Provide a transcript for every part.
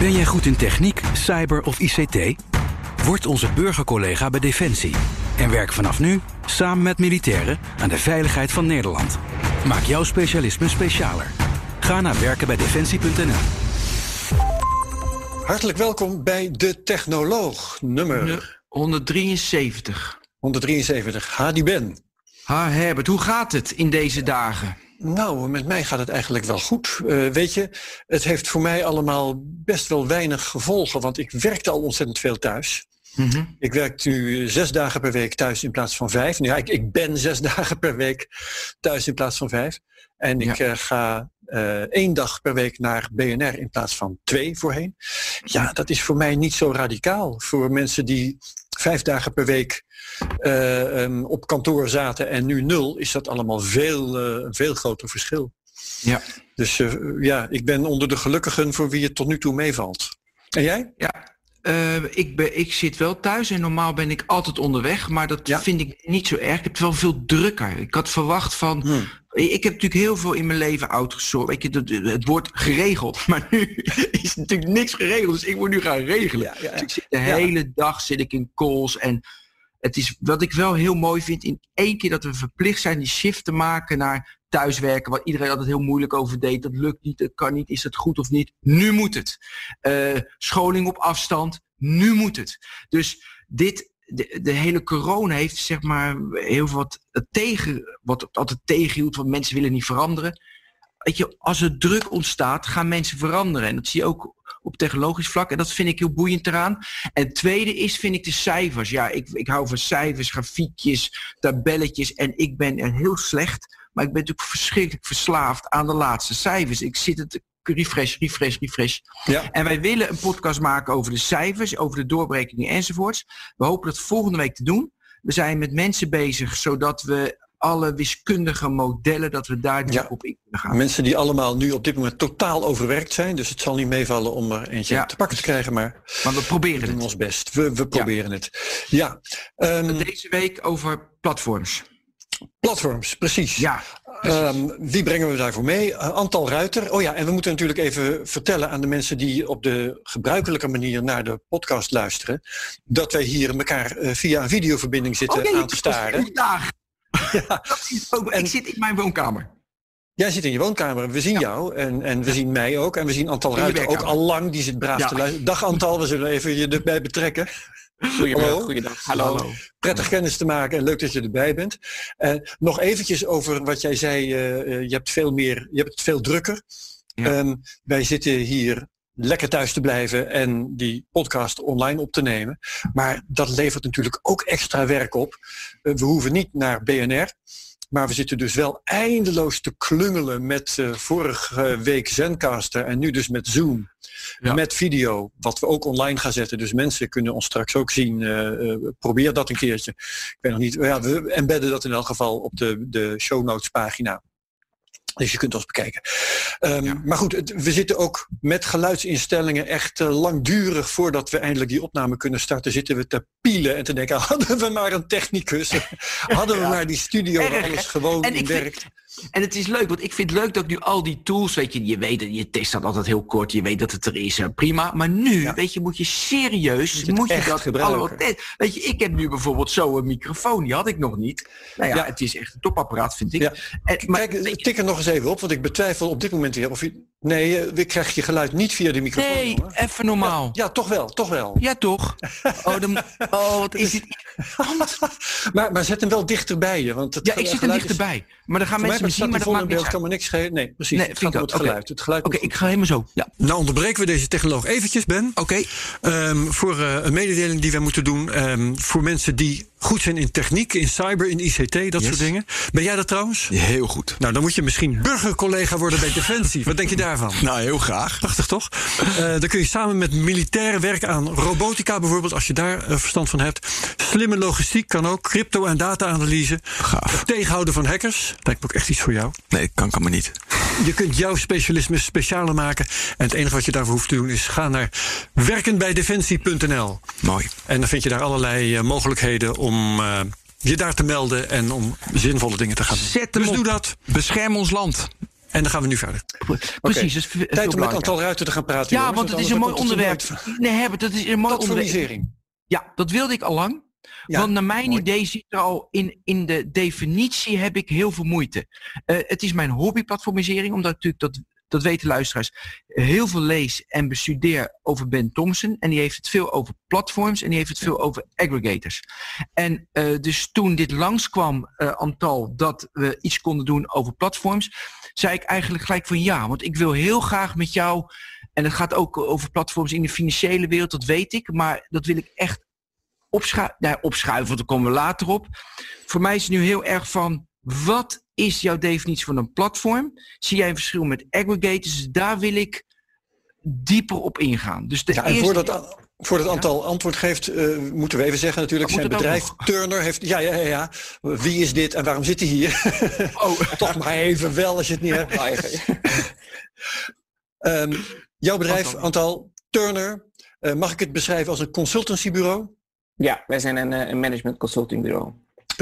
Ben jij goed in techniek, cyber of ICT? Word onze burgercollega bij Defensie. En werk vanaf nu samen met militairen aan de veiligheid van Nederland. Maak jouw specialisme specialer. Ga naar werkenbijdefensie.nl. Hartelijk welkom bij De Technoloog, nummer 173. 173. Hadi Ben. Ha Herbert, hoe gaat het in deze dagen? Nou, met mij gaat het eigenlijk wel goed. Uh, weet je, het heeft voor mij allemaal best wel weinig gevolgen, want ik werkte al ontzettend veel thuis. Mm -hmm. Ik werk nu zes dagen per week thuis in plaats van vijf. Nou, ja, ik, ik ben zes dagen per week thuis in plaats van vijf. En ik uh, ga uh, één dag per week naar BNR in plaats van twee voorheen. Ja, dat is voor mij niet zo radicaal. Voor mensen die vijf dagen per week uh, um, op kantoor zaten en nu nul, is dat allemaal veel, uh, een veel groter verschil. Ja. Dus uh, ja, ik ben onder de gelukkigen voor wie het tot nu toe meevalt. En jij? Ja, uh, ik, ben, ik zit wel thuis en normaal ben ik altijd onderweg, maar dat ja? vind ik niet zo erg. Ik heb het wel veel drukker. Ik had verwacht van. Hmm. Ik heb natuurlijk heel veel in mijn leven outgesourced. Weet je, het wordt geregeld, maar nu is natuurlijk niks geregeld. Dus ik moet nu gaan regelen. Ja, ja, dus ik zit de hele dag zit ik in calls en het is wat ik wel heel mooi vind in één keer dat we verplicht zijn die shift te maken naar thuiswerken, wat iedereen altijd heel moeilijk over deed. Dat lukt niet, dat kan niet, is het goed of niet? Nu moet het. Uh, scholing op afstand, nu moet het. Dus dit, de, de, hele corona heeft zeg maar heel veel wat tegen, wat altijd tegenhield, want mensen willen niet veranderen. Weet je, als er druk ontstaat, gaan mensen veranderen. En dat zie je ook op technologisch vlak. En dat vind ik heel boeiend eraan. En het tweede is, vind ik de cijfers. Ja, ik, ik hou van cijfers, grafiekjes, tabelletjes. En ik ben er heel slecht. Maar ik ben natuurlijk verschrikkelijk verslaafd aan de laatste cijfers. Ik zit het refresh, refresh, refresh. Ja. En wij willen een podcast maken over de cijfers, over de doorbrekingen enzovoorts. We hopen dat volgende week te doen. We zijn met mensen bezig, zodat we alle wiskundige modellen, dat we daar ja. op in kunnen gaan. Mensen die allemaal nu op dit moment totaal overwerkt zijn. Dus het zal niet meevallen om er eentje ja. te pakken te krijgen. Maar, maar we proberen we doen het. ons best. We, we proberen ja. het. Ja. Um, Deze week over platforms. Platforms, precies. Ja. Um, wie brengen we daarvoor mee? Uh, Antal Ruiter. Oh ja, en we moeten natuurlijk even vertellen aan de mensen die op de gebruikelijke manier naar de podcast luisteren, dat wij hier elkaar uh, via een videoverbinding zitten oh, nee, aan te staren. Ja. Ook, en, ik zit in mijn woonkamer. Jij zit in je woonkamer, we zien ja. jou en, en we ja. zien mij ook. En we zien Antal Ruiter ook al lang, die zit braaf ja. te luisteren. Dag Antal, we zullen even je erbij betrekken. Goedemiddag. Goeiedag. Hallo. Hallo. Prettig kennis te maken en leuk dat je erbij bent. Uh, nog eventjes over wat jij zei, uh, je hebt veel meer, je hebt het veel drukker. Um, wij zitten hier lekker thuis te blijven en die podcast online op te nemen. Maar dat levert natuurlijk ook extra werk op. Uh, we hoeven niet naar BNR. Maar we zitten dus wel eindeloos te klungelen met uh, vorige week Zencaster en nu dus met Zoom. Ja. Met video, wat we ook online gaan zetten. Dus mensen kunnen ons straks ook zien. Uh, uh, probeer dat een keertje. Ik weet nog niet. Ja, we embedden dat in elk geval op de, de show notes pagina. Dus je kunt ons bekijken. Um, ja. Maar goed, we zitten ook met geluidsinstellingen echt uh, langdurig voordat we eindelijk die opname kunnen starten, zitten we te pielen en te denken, hadden we maar een technicus, hadden we ja. maar die studio waar alles gewoon en werkt. En het is leuk, want ik vind het leuk dat nu al die tools, weet je, je weet, je test dat altijd heel kort, je weet dat het er is, uh, prima. Maar nu, ja. weet je, moet je serieus, moet je dat allemaal Weet je, ik heb nu bijvoorbeeld zo een microfoon, die had ik nog niet. Nou ja, ja. het is echt een topapparaat, vind ik. Ja. En, maar, Kijk, tik er nog eens even op, want ik betwijfel op dit moment weer of je... Nee, ik krijg je geluid niet via de microfoon. Nee, jongen. even normaal. Ja, ja, toch wel, toch wel. Ja, toch. Oh, de, oh wat is dit? maar, maar zet hem wel dichterbij je. Want het ja, ik zit er dichterbij. Is... Maar dan gaan mensen me zien, maar dat maakt beeld kan me niks schelen. Nee, precies. Nee, het gaat om het geluid. Okay. Het geluid Oké, okay, ik ga helemaal zo. Ja. Nou onderbreken we deze technoloog eventjes, Ben. Oké. Okay. Um, voor uh, een mededeling die wij moeten doen. Um, voor mensen die goed zijn in techniek, in cyber, in ICT, dat soort dingen. Ben jij dat trouwens? Heel goed. Nou, dan moet je misschien burgercollega worden bij Defensie. Wat denk je daarvan? Nou, heel graag. Prachtig toch? Uh, dan kun je samen met militairen werken aan robotica bijvoorbeeld, als je daar uh, verstand van hebt. Slimme logistiek kan ook, crypto- en data-analyse. Gaaf. Tegenhouden van hackers, lijkt me ook echt iets voor jou. Nee, kan kan me niet. Je kunt jouw specialisme specialer maken. En het enige wat je daarvoor hoeft te doen is gaan naar werkenbijdefensie.nl. Mooi. En dan vind je daar allerlei uh, mogelijkheden om uh, je daar te melden en om zinvolle dingen te gaan doen. Zet hem dus op. doe dat. Bescherm ons land. En dan gaan we nu verder. Precies. Dus okay. Tijd om met aantal ruiten te gaan praten. Ja, jongens, want het is een mooi onderwerp. Nee, Herbert, dat is een mooi onderwerp. Ja, dat wilde ik al lang. Ja, Want naar mijn mooi. idee zit er al in, in de definitie heb ik heel veel moeite. Uh, het is mijn hobbyplatformisering, omdat ik natuurlijk dat dat weten luisteraars, heel veel lees en bestudeer over Ben Thompson. En die heeft het veel over platforms en die heeft het veel over aggregators. En uh, dus toen dit langskwam, uh, Antal, dat we iets konden doen over platforms, zei ik eigenlijk gelijk van ja, want ik wil heel graag met jou, en het gaat ook over platforms in de financiële wereld, dat weet ik, maar dat wil ik echt opschuiven, nou, opschuiven, want daar komen we later op. Voor mij is het nu heel erg van, wat is jouw definitie van een platform? Zie jij een verschil met aggregators? Daar wil ik dieper op ingaan. Dus de ja, eerste... voordat, voordat Antal ja? antwoord geeft, uh, moeten we even zeggen natuurlijk, zijn bedrijf Turner heeft... Ja, ja, ja, ja. Wie is dit en waarom zit hij hier? Oh, toch maar even wel als je het niet hebt. um, jouw bedrijf, Antal, Turner, uh, mag ik het beschrijven als een consultancybureau? Ja, wij zijn een, een management consultingbureau.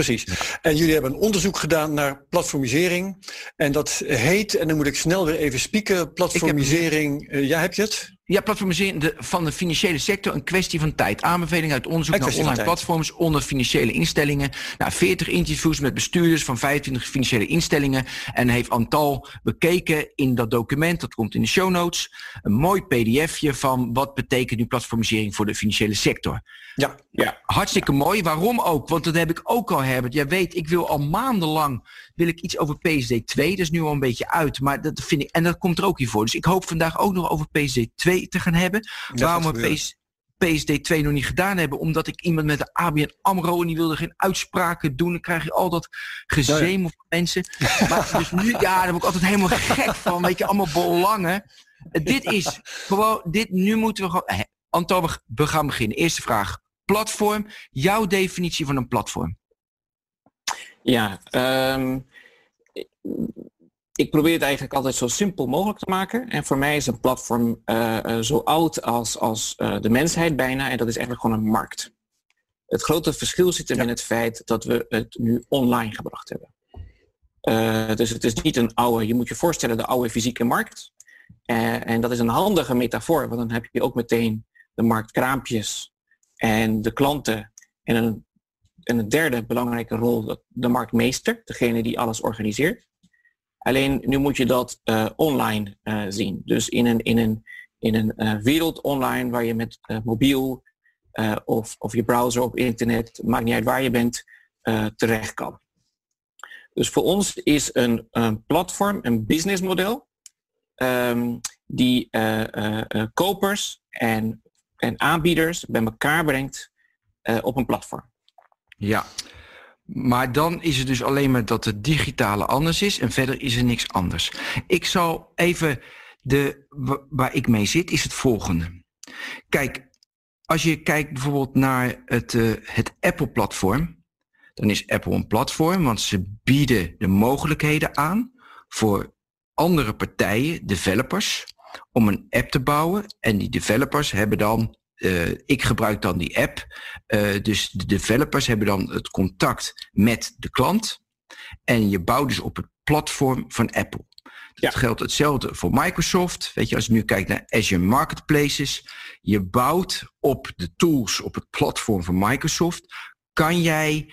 Precies. En jullie hebben een onderzoek gedaan naar platformisering. En dat heet, en dan moet ik snel weer even spieken, platformisering. Heb... Uh, ja, heb je het? Ja, platformisering de, van de financiële sector, een kwestie van tijd. Aanbeveling uit onderzoek een naar online platforms onder financiële instellingen. Nou, 40 interviews met bestuurders van 25 financiële instellingen. En heeft Antal bekeken in dat document, dat komt in de show notes, een mooi pdfje van wat betekent nu platformisering voor de financiële sector. Ja, ja. Hartstikke mooi. Waarom ook? Want dat heb ik ook al, Herbert. Jij weet, ik wil al maandenlang wil ik iets over PSD 2. Dat is nu al een beetje uit, maar dat vind ik. En dat komt er ook hiervoor. Dus ik hoop vandaag ook nog over PSD 2 te gaan hebben. Dat Waarom we PS, PSD 2 nog niet gedaan hebben, omdat ik iemand met de ABN AMRO en die wilde geen uitspraken doen. Dan krijg je al dat ja. van mensen. Maar dus nu, ja, daar word ik altijd helemaal gek van. Weet je, allemaal belangen. Dit is gewoon, dit, nu moeten we gewoon. Anton, we gaan beginnen. Eerste vraag. Platform. Jouw definitie van een platform. Ja, um, ik probeer het eigenlijk altijd zo simpel mogelijk te maken. En voor mij is een platform uh, uh, zo oud als, als uh, de mensheid bijna. En dat is eigenlijk gewoon een markt. Het grote verschil zit hem ja. in het feit dat we het nu online gebracht hebben. dus het is niet een oude, je moet je voorstellen, de oude fysieke markt. en dat is een handige metafoor, want dan heb je ook meteen de marktkraampjes en de klanten. En een, en een derde belangrijke rol, de marktmeester, degene die alles organiseert. Alleen nu moet je dat uh, online uh, zien. Dus in een, in een, in een uh, wereld online waar je met mobiel of, of je browser op internet, maakt niet uit waar je bent, terecht kan. Dus voor ons is een, een platform een businessmodel um, die kopers en, en aanbieders bij elkaar brengt op een platform. Ja, maar dan is het dus alleen maar dat het digitale anders is en verder is er niks anders. Ik zal even de waar ik mee zit is het volgende. Kijk, als je kijkt bijvoorbeeld naar het, uh, het Apple-platform, dan is Apple een platform, want ze bieden de mogelijkheden aan voor andere partijen, developers, om een app te bouwen. En die developers hebben dan uh, ik gebruik dan die app. Uh, dus de developers hebben dan het contact met de klant. En je bouwt dus op het platform van Apple. Dat ja. geldt hetzelfde voor Microsoft. Weet je, als je nu kijkt naar Azure Marketplaces. Je bouwt op de tools op het platform van Microsoft. Kan jij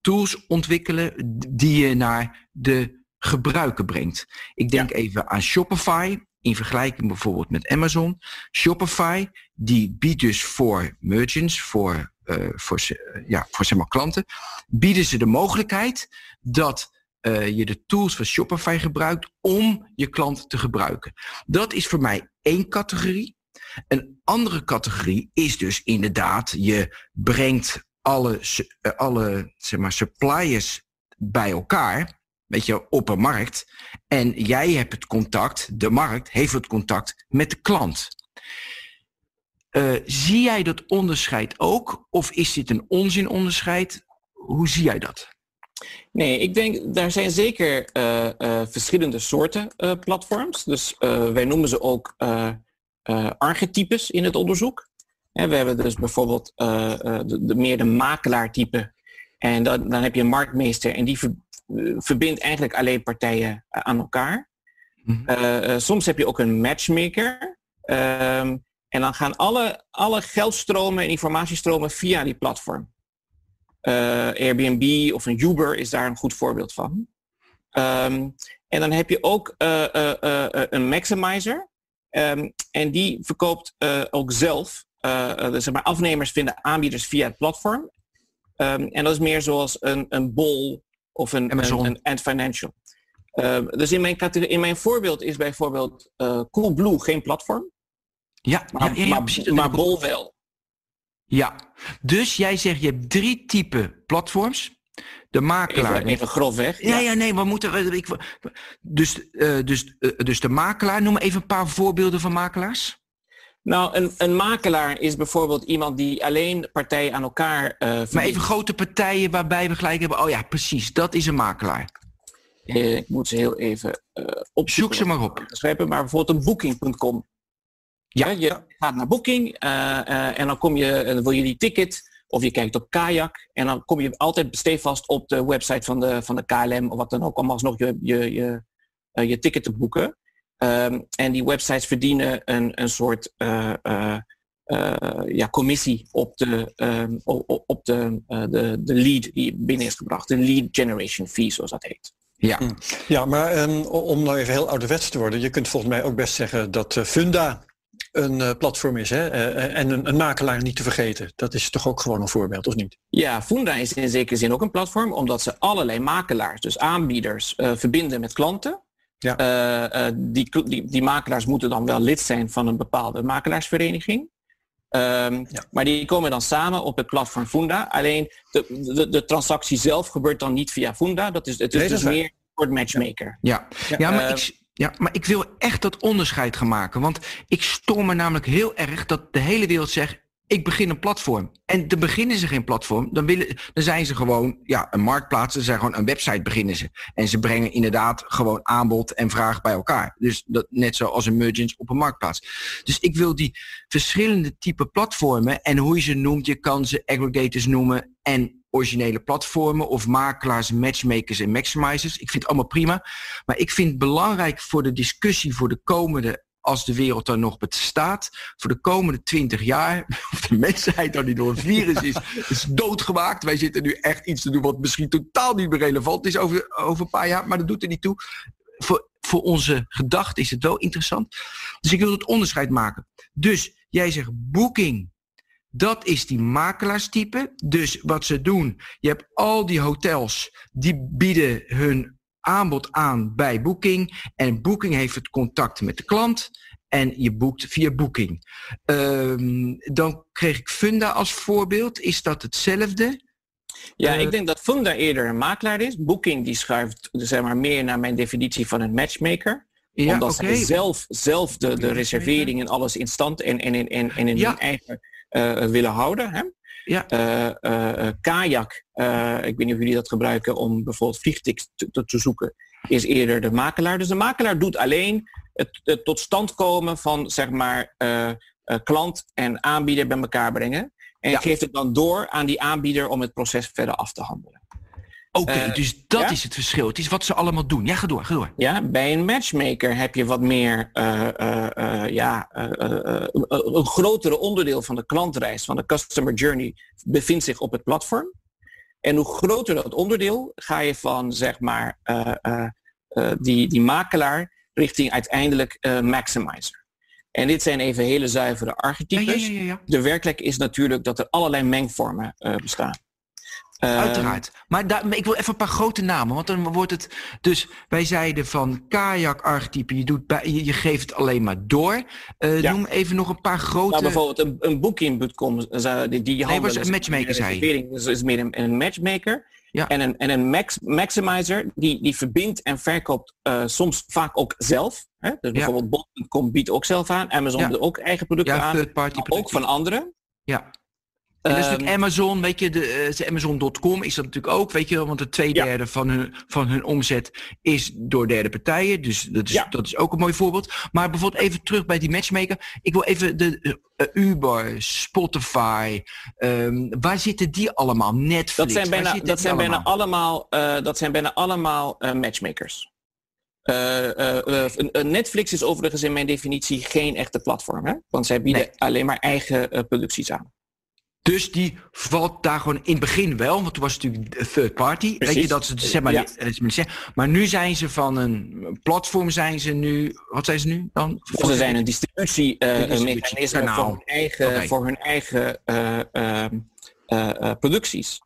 tools ontwikkelen die je naar de gebruiker brengt. Ik denk ja. even aan Shopify in vergelijking bijvoorbeeld met Amazon. Shopify, die biedt dus voor merchants, voor, uh, voor, ja, voor zeg maar klanten, bieden ze de mogelijkheid dat uh, je de tools van Shopify gebruikt om je klant te gebruiken. Dat is voor mij één categorie. Een andere categorie is dus inderdaad, je brengt alle, alle zeg maar, suppliers bij elkaar, weet je, op een markt. En jij hebt het contact, de markt heeft het contact met de klant. Uh, zie jij dat onderscheid ook? Of is dit een onzinonderscheid? Hoe zie jij dat? Nee, ik denk, daar zijn zeker uh, uh, verschillende soorten platforms. Dus wij noemen ze ook archetypes in het onderzoek. En we hebben dus bijvoorbeeld de, de, meer de makelaartype. En dan, dan heb je een marktmeester en die verbindt eigenlijk alleen partijen aan elkaar. Mm soms heb je ook een matchmaker. Ehm, en dan gaan alle, alle geldstromen en informatiestromen via die platform. Airbnb of een Uber is daar een goed voorbeeld van. Um, en dan heb je ook uh, uh, een maximizer. Um, en die verkoopt ook zelf. dus maar afnemers vinden aanbieders via het platform. Um, en dat is meer zoals een, een Bol of een, Amazon. een, Financial. dus in mijn, in mijn voorbeeld is bijvoorbeeld Coolblue geen platform. Ja, maar, ja, ja, maar, maar Bol wel. Ja, dus jij zegt je hebt drie typen platforms. De makelaar. Even, even grofweg. Ja, ja, nee, we moeten. Ik, dus, uh, dus, uh, dus de makelaar, noem even een paar voorbeelden van makelaars. Nou, een, een makelaar is bijvoorbeeld iemand die alleen partijen aan elkaar. Uh, maar even grote partijen waarbij we gelijk hebben. Oh ja, precies, dat is een makelaar. ik moet ze heel even opzoeken. Zoek ze maar op. Schrijven, maar bijvoorbeeld een booking.com. Ja. Je gaat naar Booking uh, uh, en dan kom je, en wil je die ticket of je kijkt op Kayak en dan kom je altijd stevast op de website van de, van de KLM of wat dan ook om alsnog je, je, je, uh, je ticket te boeken. Um, en die websites verdienen een, een soort ja, commissie op de, um, op, op de, de, de lead die binnen is gebracht. De lead generation fee zoals dat heet. Ja, ja maar um, om nou even heel ouderwets te worden, je kunt volgens mij ook best zeggen dat Funda een uh, platform is. Hè? Uh, en een, een, makelaar niet te vergeten. Dat is toch ook gewoon een voorbeeld, of niet? Ja, Funda is in zekere zin ook een platform, omdat ze allerlei makelaars, dus aanbieders, uh, verbinden met klanten. Ja. Die, die, die, makelaars moeten dan wel lid zijn van een bepaalde makelaarsvereniging. Um, ja. Maar die komen dan samen op het platform Funda. Alleen de, de, de, transactie zelf gebeurt dan niet via Funda. Dat is, het is nee, dus meer een matchmaker. Ja, ja. ja maar ik, ja, maar ik wil echt dat onderscheid gaan maken. Want ik stoor me namelijk heel erg dat de hele wereld zegt... ik begin een platform. En dan beginnen ze geen platform. Dan, willen, dan zijn ze gewoon ja, een marktplaats. Ze zijn gewoon een website beginnen ze. En ze brengen inderdaad gewoon aanbod en vraag bij elkaar. Dus dat, net zoals een merchant op een marktplaats. Dus ik wil die verschillende type platformen... en hoe je ze noemt, je kan ze aggregators noemen... en originele platformen of makelaars, matchmakers en maximizers. Ik vind het allemaal prima. Maar ik vind belangrijk voor de discussie voor de komende, als de wereld dan nog bestaat, voor de komende twintig jaar, of de mensheid dan niet door een virus is, is doodgemaakt. Wij zitten nu echt iets te doen wat misschien totaal niet meer relevant is over, over een paar jaar, maar dat doet er niet toe. Voor, voor onze gedachten is het wel interessant. Dus ik wil het onderscheid maken. Dus jij zegt boeking dat is die makelaarstype. Dus wat ze doen, je hebt al die hotels die bieden hun aanbod aan bij Booking. En Booking heeft het contact met de klant en je boekt via Booking. Um, dan kreeg ik Funda als voorbeeld. Is dat hetzelfde? Ja, uh, ik denk dat Funda eerder een makelaar is. Booking die schuift zeg maar, meer naar mijn definitie van een matchmaker. Ja, omdat okay. zij zelf, zelf de, de reservering en alles in stand en, en, en, en, en in ja. hun eigen uh, willen houden. Hè? Ja. Uh, kajak, ik weet niet of jullie dat gebruiken om bijvoorbeeld vliegtickets te, te, zoeken, is eerder de makelaar. Dus de makelaar doet alleen het, het tot stand komen van zeg maar klant en aanbieder bij elkaar brengen. En ja. geeft het dan door aan die aanbieder om het proces verder af te handelen. Oké, okay, uh, dus dat ja? is het verschil. Het is wat ze allemaal doen. Ja, ga door, ga door. Ja, bij een matchmaker heb je wat meer, uh, uh, ja, een grotere onderdeel van de klantreis, van de customer journey, bevindt zich op het platform. En hoe groter dat onderdeel, ga je van, zeg maar, die, die makelaar richting uiteindelijk maximizer. En dit zijn even hele zuivere archetypes. Ja, ja, de werkelijkheid is natuurlijk dat er allerlei mengvormen bestaan. Ehm, Uiteraard. Maar daar, ik wil even een paar grote namen. Want dan wordt het. Dus wij zeiden van kajak archetype. Je, doet bij, je, je geeft het alleen maar door. Ja. Noem even nog een paar grote. Nou, bijvoorbeeld een, een booking.com, eh, die, die Nee, handelen was een dus matchmaker, zei je. Dus is meer een, een matchmaker. Ja. En een, en een max, maximizer, die, die verbindt en verkoopt eh, soms vaak ook zelf. Hè? Dus bijvoorbeeld bol.com biedt ook zelf aan. Amazon Ja. biedt ook eigen producten ja, aan. ook van anderen. Ja. En dat is Ehm, natuurlijk Amazon, weet je, de, eh, de Amazon.com is dat natuurlijk ook, weet je wel, want de twee Ja. derde van hun, van hun omzet is door derde partijen. Dus dat is, Ja. dat is ook een mooi voorbeeld. Maar bijvoorbeeld even terug bij die matchmaker. Ik wil even de eh, Uber, Spotify, ehm, waar zitten die allemaal? Netflix, Dat zijn bijna, dat zijn bijna allemaal? allemaal, eh, dat zijn bijna allemaal eh, matchmakers. Eh, eh, eh, Netflix is overigens in mijn definitie geen echte platform. Hè? Want zij bieden Nee. alleen maar eigen eh, producties aan. Dus die valt daar gewoon in het begin wel, want toen was het natuurlijk third party. Weet je, dat ze zeg maar, Ja. eh, maar nu zijn ze van een platform, zijn ze nu, wat zijn ze nu dan? Ze zijn een distributiemechanisme distributiekanaal. voor hun eigen, voor hun eigen eh, ehm, eh, eh, producties.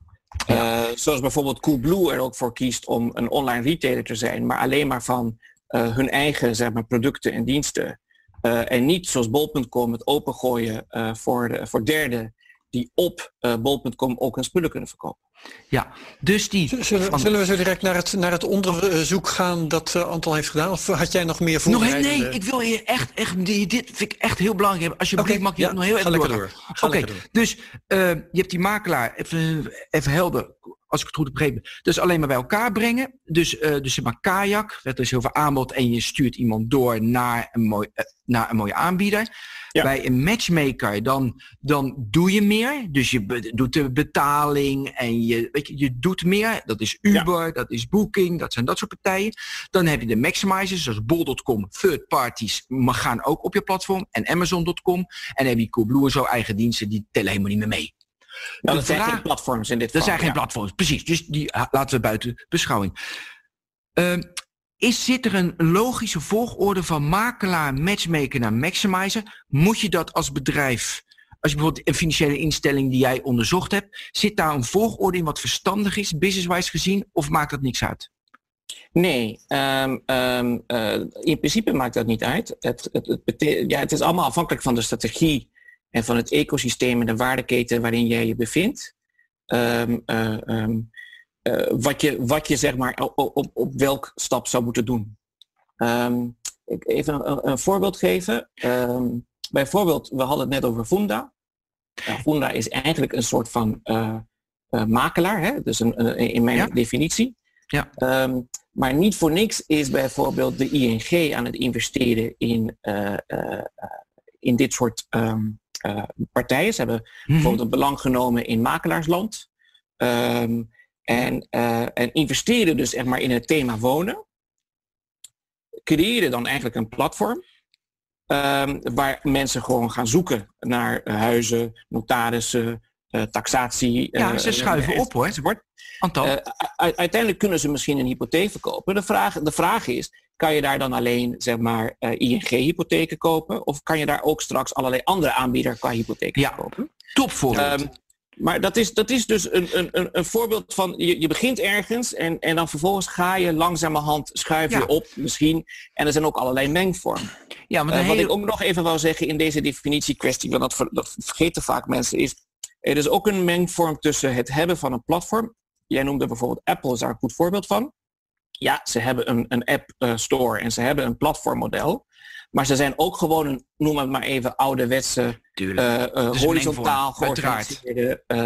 Eh, zoals bijvoorbeeld Coolblue er ook voor kiest om een online retailer te zijn, maar alleen maar van eh, hun eigen zeg maar, producten en diensten. Eh, en niet zoals bol.com het opengooien eh, voor, de, voor derden die op eh, bol.com ook hun spullen kunnen verkopen. Ja, dus die... Zullen, van- zullen we zo direct naar het, naar het onderzoek gaan dat eh, Antal heeft gedaan? Of had jij nog meer nog, voorbereidende... nee, ik wil hier echt, echt, die- dit vind ik echt heel belangrijk. Alsjeblieft, Oké, mag je ja, nog heel even door. Ga Oké, lekker door. dus eh, je hebt die makelaar, even, even helder, als ik het goed heb begrepen. Dus alleen maar bij elkaar brengen. Dus, eh, dus maar kajak, er is heel veel aanbod en je stuurt iemand door naar een, mooi, eh, naar een mooie aanbieder. Ja. Bij een matchmaker, dan, dan doe je meer. Dus je be- doet de betaling en je, weet je, je doet meer. Dat is Uber, dat is Booking, dat zijn dat soort partijen. Dan heb je de maximizers, zoals bol.com, third parties, maar gaan ook op je platform. En Amazon.com. En dan heb je Coolblue en zo eigen diensten, die tellen helemaal niet meer mee. Nou, De dat zijn geen platforms in dit geval. zijn geen ja. platforms, precies. Dus die laten we buiten beschouwing. Ehm, is, zit er een logische volgorde van makelaar, matchmaker naar maximizer? Moet je dat als bedrijf, als je bijvoorbeeld een financiële instelling die jij onderzocht hebt, zit daar een volgorde in wat verstandig is, business-wise gezien, of maakt dat niks uit? Nee, ehm, ehm, eh, in principe maakt dat niet uit. Het, het, ja, het is allemaal afhankelijk van de strategie en van het ecosysteem en de waardeketen waarin jij je bevindt. Ehm, eh, ehm, eh, wat, je, wat je zeg maar op, op, op welk stap zou moeten doen. Ehm, ik even een, een voorbeeld geven. Bijvoorbeeld, we hadden het net over Funda. Nou, Funda is eigenlijk een soort van eh, makelaar, hè? dus een, een- in mijn Ja. definitie. Ja. Maar niet voor niks is bijvoorbeeld de ING aan het investeren in, in dit soort eh, partijen. Ze hebben Mhm. bijvoorbeeld een belang genomen in makelaarsland. Ehm, en, eh, en investeren dus zeg maar in het thema wonen. Creëren dan eigenlijk een platform. ehm, waar mensen gewoon gaan zoeken naar huizen, notarissen, eh, taxatie. Ja, eh, ze schuiven op, hoor. enzovoort. Antal? Eh, uiteindelijk kunnen ze misschien een hypotheek verkopen. De vraag, de vraag is, kan je daar dan alleen zeg maar ING-hypotheken kopen? Of kan je daar ook straks allerlei andere aanbieders qua hypotheken Ja. kopen? Top voorbeeld. Ehm, maar dat is, dat is dus een, een, een- voorbeeld van, je, je begint ergens en, en dan vervolgens ga je langzamerhand schuif je Ja. op misschien. En er zijn ook allerlei mengvormen. ja, want een wat ik ook nog even wil zeggen in deze definitiekwestie, want dat, ver- dat vergeten vaak mensen, is er is ook een mengvorm tussen het hebben van een platform. Jij noemde bijvoorbeeld Apple, is daar een goed voorbeeld van. Ja, ze hebben een, een app eh, store en ze hebben een platformmodel. Maar ze zijn ook gewoon een, noem het maar even, ouderwetse, Dus horizontaal georganiseerde. eh,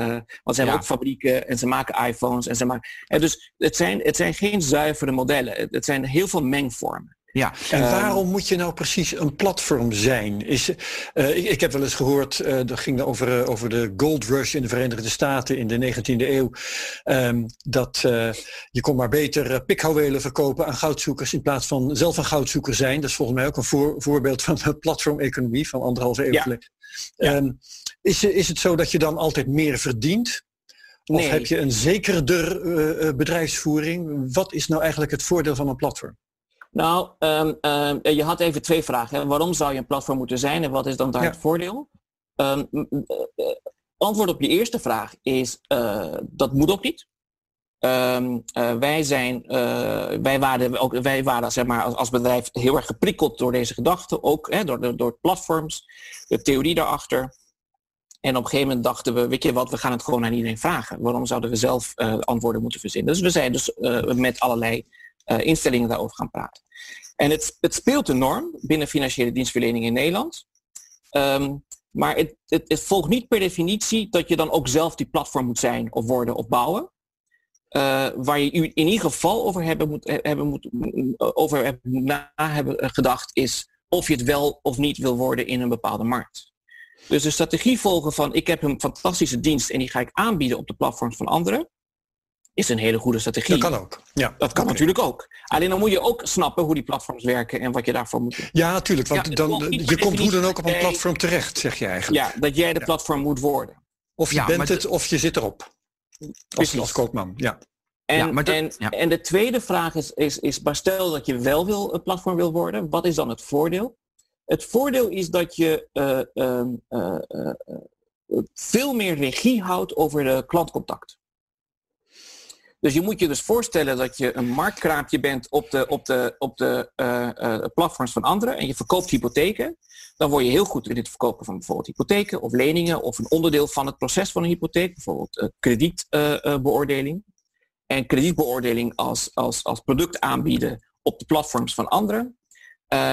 want ze hebben Ja. ook fabrieken en ze maken iPhones. En ze maken, eh, dus het zijn, het zijn geen zuivere modellen. Het, het zijn heel veel mengvormen. Ja. En Ehm, waarom moet je nou precies een platform zijn? Is, eh, ik, ik heb wel eens gehoord, eh dat ging over, eh, over de gold rush in de Verenigde Staten in de 19e eeuw. ehm, dat eh, je kon maar beter uh, pikhouwelen verkopen aan goudzoekers in plaats van zelf een goudzoeker zijn. Dat is volgens mij ook een voor, voorbeeld van de platformeconomie van anderhalve eeuw Ja. geleden. Ja. Ehm, is, is het zo dat je dan altijd meer verdient? Of Nee. heb je een zekerder eh, eh, bedrijfsvoering? Wat is nou eigenlijk het voordeel van een platform? Nou, ehm, ehm, je had even twee vragen. Hè. Waarom zou je een platform moeten zijn en wat is dan daar Ja. het voordeel? Ehm, m- eh, antwoord op je eerste vraag is, eh, dat moet ook niet. Eh, wij, zijn, wij waren, ook, wij waren zeg maar, als, als, bedrijf heel erg geprikkeld door deze gedachten, ook hè, door, door, platforms, de theorie daarachter. En op een gegeven moment dachten we, weet je wat, we gaan het gewoon aan iedereen vragen. Waarom zouden we zelf uh, antwoorden moeten verzinnen? Dus we zijn dus met allerlei instellingen daarover gaan praten. En het, het speelt enorm binnen financiële dienstverlening in Nederland. Um, maar het, het, volgt niet per definitie dat je dan ook zelf die platform moet zijn of worden of bouwen. Uh, waar je in ieder geval over hebben moet, hebben moet, over hebben, na hebben gedacht is of je het wel of niet wil worden in een bepaalde markt. Dus de strategie volgen van ik heb een fantastische dienst en die ga ik aanbieden op de platforms van anderen is een hele goede strategie. Dat kan ook. Ja, dat kan natuurlijk ook. Alleen dan moet je ook snappen hoe die platforms werken en wat je daarvoor moet doen. Ja, natuurlijk. Want dan, je komt hoe dan ook op een platform terecht, zeg je eigenlijk. Ja, dat jij de platform moet worden. Of je bent het, of je zit erop. Als, als koopman, ja. En, ja, maar en, en de tweede vraag is, is, is, maar stel dat je wel wil, een platform wil worden, wat is dan het voordeel? Het voordeel is dat je uh, uh, veel meer regie houdt over de klantcontact. Dus je moet je dus voorstellen dat je een marktkraampje bent op de, op de, op de uh, platforms van anderen en je verkoopt hypotheken. Dan word je heel goed in het verkopen van bijvoorbeeld hypotheken of leningen of een onderdeel van het proces van een hypotheek, bijvoorbeeld kredietbeoordeling. en kredietbeoordeling als, als, als product aanbieden op de platforms van anderen.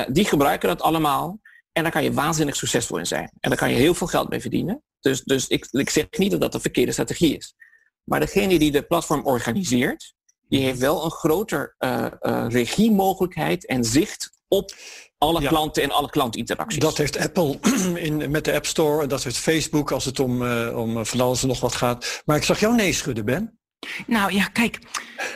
die gebruiken dat allemaal en daar kan je waanzinnig succesvol in zijn. En daar kan je heel veel geld mee verdienen. Dus, dus ik, ik zeg niet dat dat de verkeerde strategie is. Maar degene die de platform organiseert, die heeft wel een groter uh, uh, regiemogelijkheid en zicht op alle klanten en alle klantinteracties. Dat heeft Apple in, met de App Store en dat heeft Facebook als het om, uh, om van alles en nog wat gaat. Maar ik zag jou nee schudden, Ben. Nou ja, kijk,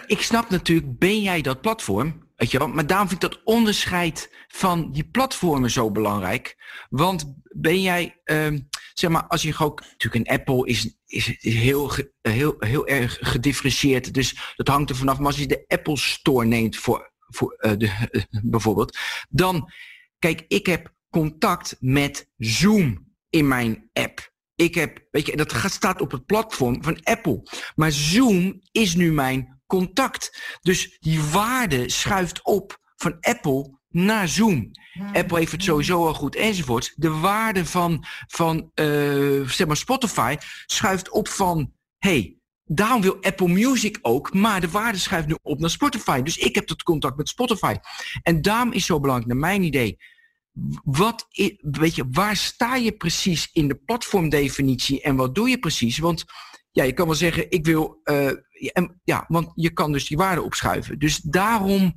ik snap natuurlijk, ben jij dat platform? Weet je wel? Maar daarom vind ik dat onderscheid van die platformen zo belangrijk. Want ben jij, uh, zeg maar, als je ook, natuurlijk een Apple is, is, heel, heel, heel erg gedifferentieerd. Dus dat hangt er vanaf. Maar als je de Apple Store neemt voor, voor uh, de, uh, bijvoorbeeld, dan, kijk, ik heb contact met Zoom in mijn app. Ik heb, weet je, dat staat op het platform van Apple. Maar Zoom is nu mijn contact. Dus die waarde schuift op van Apple naar Zoom. Apple heeft het sowieso al goed enzovoort. De waarde van, van uh, zeg maar Spotify schuift op van... hey, daarom wil Apple Music ook, maar de waarde schuift nu op naar Spotify. Dus ik heb dat contact met Spotify. En daarom is zo belangrijk, naar mijn idee... Wat, weet je, waar sta je precies in de platformdefinitie en wat doe je precies? Want ja, je kan wel zeggen, ik wil, uh, ja, want je kan dus die waarde opschuiven. Dus daarom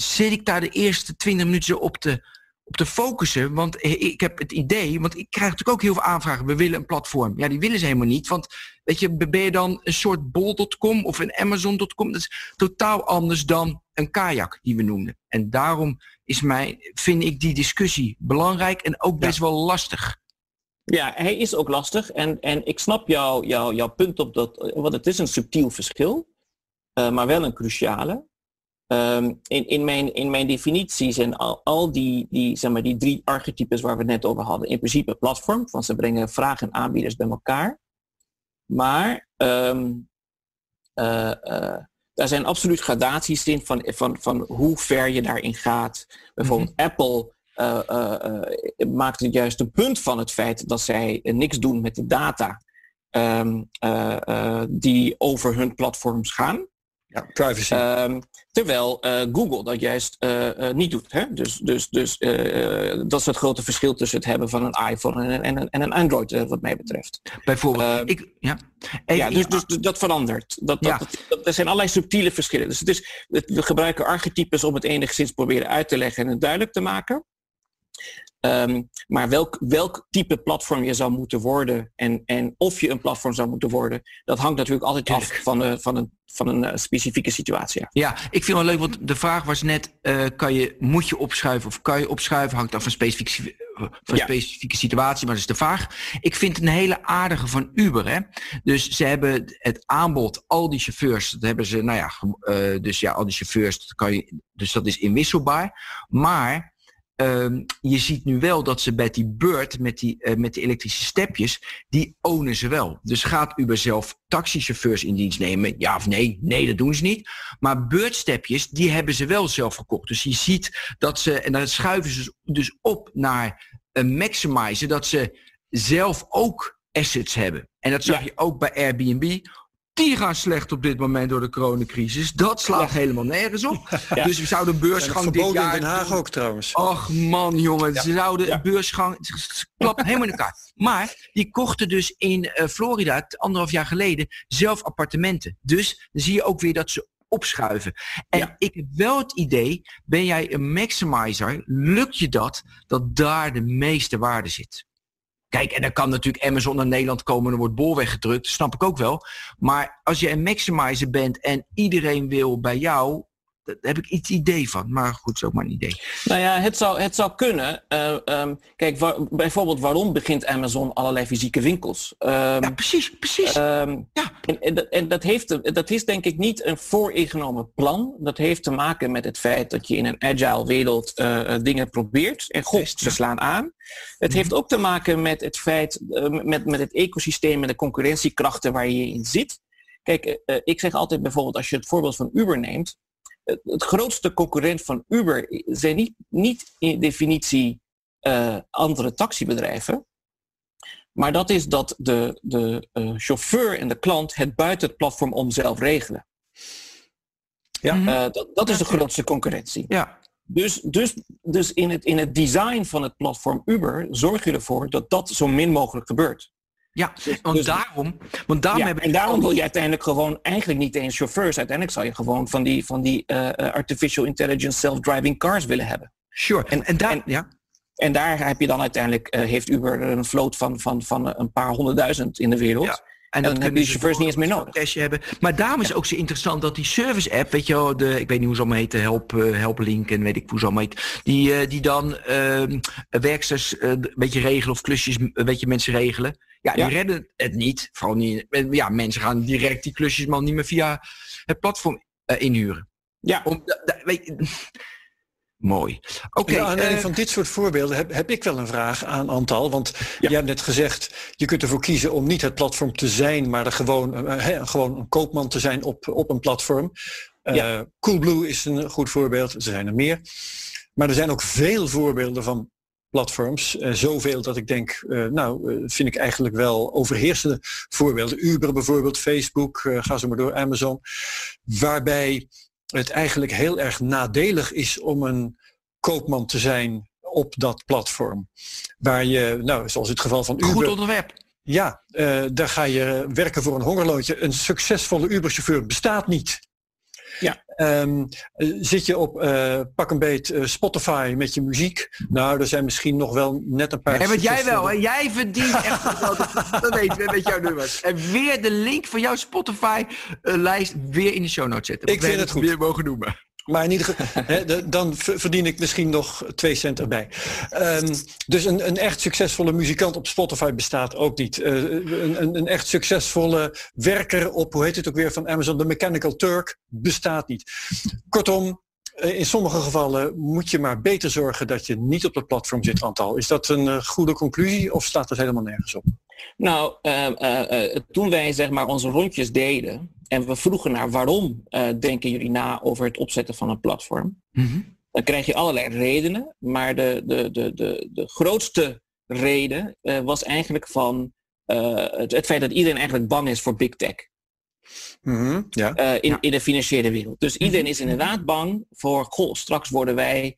zit ik daar de eerste twintig minuten op te, op te focussen. Want ik heb het idee, want ik krijg natuurlijk ook heel veel aanvragen. We willen een platform. Ja, die willen ze helemaal niet. Want weet je, ben je dan een soort bol.com of een amazon.com? Dat is totaal anders dan een kajak die we noemden. En daarom is mij, vind ik die discussie belangrijk en ook best wel lastig. Ja, hij is ook lastig. En, en ik snap jou, jou, jouw punt op dat, want het is een subtiel verschil, uh, maar wel een cruciale. Um, in, in, mijn, in mijn definitie zijn al, al die, die, zeg maar, die drie archetypes waar we het net over hadden, in principe platform, want ze brengen vraag en aanbieders bij elkaar. Maar um, uh, uh, daar zijn absoluut gradaties in van, van, van hoe ver je daarin gaat. Bijvoorbeeld mm -hmm. Apple uh, maakt het juist een punt van het feit dat zij niks doen met de data um, die over hun platforms gaan. Ja, privacy. Um, terwijl uh, Google dat juist uh, uh, niet doet. Hè? Dus, dus, dus dat is het grote verschil tussen het hebben van een iPhone en, en, en een Android, wat mij betreft. Bijvoorbeeld. Ehm, ik, ja, ja dus, dus, dus, dat verandert. Dat, ja. dat, dat, er zijn allerlei subtiele verschillen. Dus het is, we gebruiken archetypes om het enigszins proberen uit te leggen en het duidelijk te maken. Um, maar welk, welk type platform je zou moeten worden en, en of je een platform zou moeten worden, dat hangt natuurlijk altijd af van, uh, van een, van een uh, specifieke situatie. Ja, ik vind het leuk, want de vraag was net, uh, kan je, moet je opschuiven of kan je opschuiven, hangt af van specifieke, van ja. specifieke situatie, maar dat is de vraag. Ik vind het een hele aardige van Uber. Hè? Dus ze hebben het aanbod, al die chauffeurs, dat hebben ze, nou ja, dus ja, al die chauffeurs, dat kan je, dus dat is inwisselbaar. Maar ehm, je ziet nu wel dat ze bij die Bird, met die, uh, met die elektrische stepjes, die ownen ze wel. Dus gaat Uber zelf taxichauffeurs in dienst nemen? Ja of nee? Nee, dat doen ze niet. Maar Bird stepjes, die hebben ze wel zelf gekocht. Dus je ziet dat ze, en dan schuiven ze dus op naar een maximizer, dat ze zelf ook assets hebben. En dat zag je ook bij Airbnb die gaan slecht op dit moment door de coronacrisis. Dat slaat helemaal nergens op. Dus we zouden een beursgang dit jaar... in Den Haag ook trouwens. Ach man, jongen. Ze zouden een beursgang... Klap helemaal in elkaar. Maar die kochten dus in uh, Florida, anderhalf jaar geleden, zelf appartementen. Dus dan zie je ook weer dat ze opschuiven. En ik heb wel het idee, ben jij een maximizer, lukt je dat, dat daar de meeste waarde zit. Kijk, en dan kan natuurlijk Amazon naar Nederland komen en er wordt bol weggedrukt. Snap ik ook wel. Maar als je een maximizer bent en iedereen wil bij jou, daar heb ik iets idee van. Maar goed, is ook maar een idee. Nou ja, het zou, het zou kunnen. Uh, um, kijk, waar, bijvoorbeeld waarom begint Amazon allerlei fysieke winkels? Um, ja, precies, precies. Um, ja. En, en, en, dat, heeft, dat is denk ik niet een vooringenomen plan. Dat heeft te maken met het feit dat je in een agile wereld uh, dingen probeert. En god, ze slaan aan. Het heeft ook te maken met het feit, uh, met, met het ecosysteem en de concurrentiekrachten waar je in zit. Kijk, ik zeg altijd bijvoorbeeld, als je het voorbeeld van Uber neemt, het grootste concurrent van Uber zijn niet, niet in definitie uh, andere taxibedrijven. Maar dat is dat de, de uh, chauffeur en de klant het buiten het platform om zelf regelen. Ja. Uh, dat, dat is de grootste concurrentie. Ja. Dus, dus, dus in, het, in het design van het platform Uber zorg je ervoor dat dat zo min mogelijk gebeurt. Ja, dus- want dus- daarom, want daarom ja, en daarom wil je uiteindelijk gewoon eigenlijk niet eens chauffeurs. Uiteindelijk zou je gewoon van die, van die uh, artificial intelligence self-driving cars willen hebben. Sure. En, en, daar, en, ja. en daar heb je dan uiteindelijk, uh, heeft Uber een vloot van, van, van een paar honderdduizend in de wereld. Ja. En, en dan hebben die chauffeurs niet eens meer nodig. Hebben. Maar daarom is ook zo interessant dat die service app, weet je wel, de, ik weet niet hoe ze allemaal heet, help, uh, help link en weet ik hoe ze allemaal heet, die, uh, die dan uh, werksters een beetje regelen of klusjes een beetje mensen regelen. Ja, die redden het niet. Vooral niet. Ja, mensen gaan direct die klusjes man niet meer via het platform uh, inhuren. Ja. Om, weet je, Mooi. Oké. Okay, aan uh, van dit soort voorbeelden heb, heb ik wel een vraag aan Antal. Want ja. je hebt net gezegd, je kunt ervoor kiezen om niet het platform te zijn, maar er gewoon, uh, gewoon een koopman te zijn op, op een platform. Uh, ja. Coolblue is een goed voorbeeld. Er zijn er meer. Maar er zijn ook veel voorbeelden van platforms. Uh, zoveel dat ik denk, uh, nou, uh, vind ik eigenlijk wel overheersende voorbeelden. Uber bijvoorbeeld, Facebook, ga zo maar door, Amazon. Waarbij het eigenlijk heel erg nadelig is om een koopman te zijn op dat platform. Waar je, nou, zoals het geval van Uber... Goed onderwerp. Ja, daar ga je werken voor een hongerloontje. Een succesvolle Uber-chauffeur bestaat niet. Ja. Um, zit je op uh, pak een beet uh, Spotify met je muziek? Nou, er zijn misschien nog wel net een paar. Wat jij wel, hè? Jij verdient echt. dat weten we met jouw nummers. En weer de link van jouw Spotify-lijst weer in de show notes zetten. Ik vind het goed. Weer mogen noemen. Maar in ieder geval, dan verdien ik misschien nog twee cent erbij. Um, dus een, een, echt succesvolle muzikant op Spotify bestaat ook niet. Uh, een, een, een, echt succesvolle werker op, hoe heet het ook weer van Amazon, de Mechanical Turk, bestaat niet. Kortom, in sommige gevallen moet je maar beter zorgen dat je niet op het platform zit, Antal. Is dat een uh, goede conclusie of staat dat helemaal nergens op? Nou, uh, uh, toen wij zeg maar onze rondjes deden en we vroegen naar waarom denken jullie na over het opzetten van een platform, mm-hmm. dan krijg je allerlei redenen. Maar de, de, de, de, de grootste reden was eigenlijk van het, het feit dat iedereen eigenlijk bang is voor big tech. Mm-hmm, ja. Uh, in, ja. in de financiële wereld. Dus iedereen is inderdaad bang voor, goh, straks worden wij.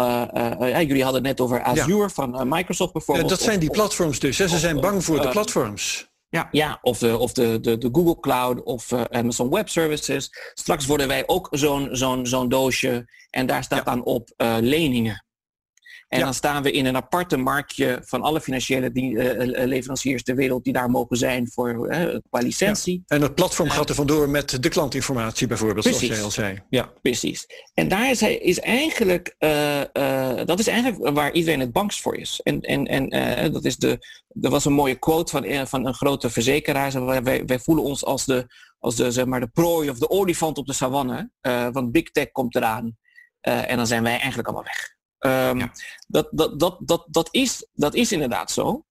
Uh, uh, jullie hadden het net over Azure ja. van Microsoft bijvoorbeeld. dat zijn die platforms dus. Hè? Ze zijn bang voor de platforms. Ja, ja of, de, of de, de, de Google Cloud of Amazon Web Services. Straks worden wij ook zo'n zo'n zo'n doosje en daar staat dan op leningen. En ja. dan staan we in een aparte marktje van alle financiële die, uh, leveranciers ter wereld die daar mogen zijn voor uh, qua licentie. Ja. En het platform gaat er vandoor met de klantinformatie bijvoorbeeld, precies. zoals jij al zei. Ja, precies. En daar is, is eigenlijk, uh, dat is eigenlijk waar iedereen het bangst voor is. En, en, en dat is de, er was een mooie quote van, van een grote verzekeraar. Wij, wij voelen ons als de, als de, zeg maar, de prooi of de olifant op de savanne. want big tech komt eraan. en dan zijn wij eigenlijk allemaal weg. Um, dat, dat, dat, dat, dat, is, dat is inderdaad zo.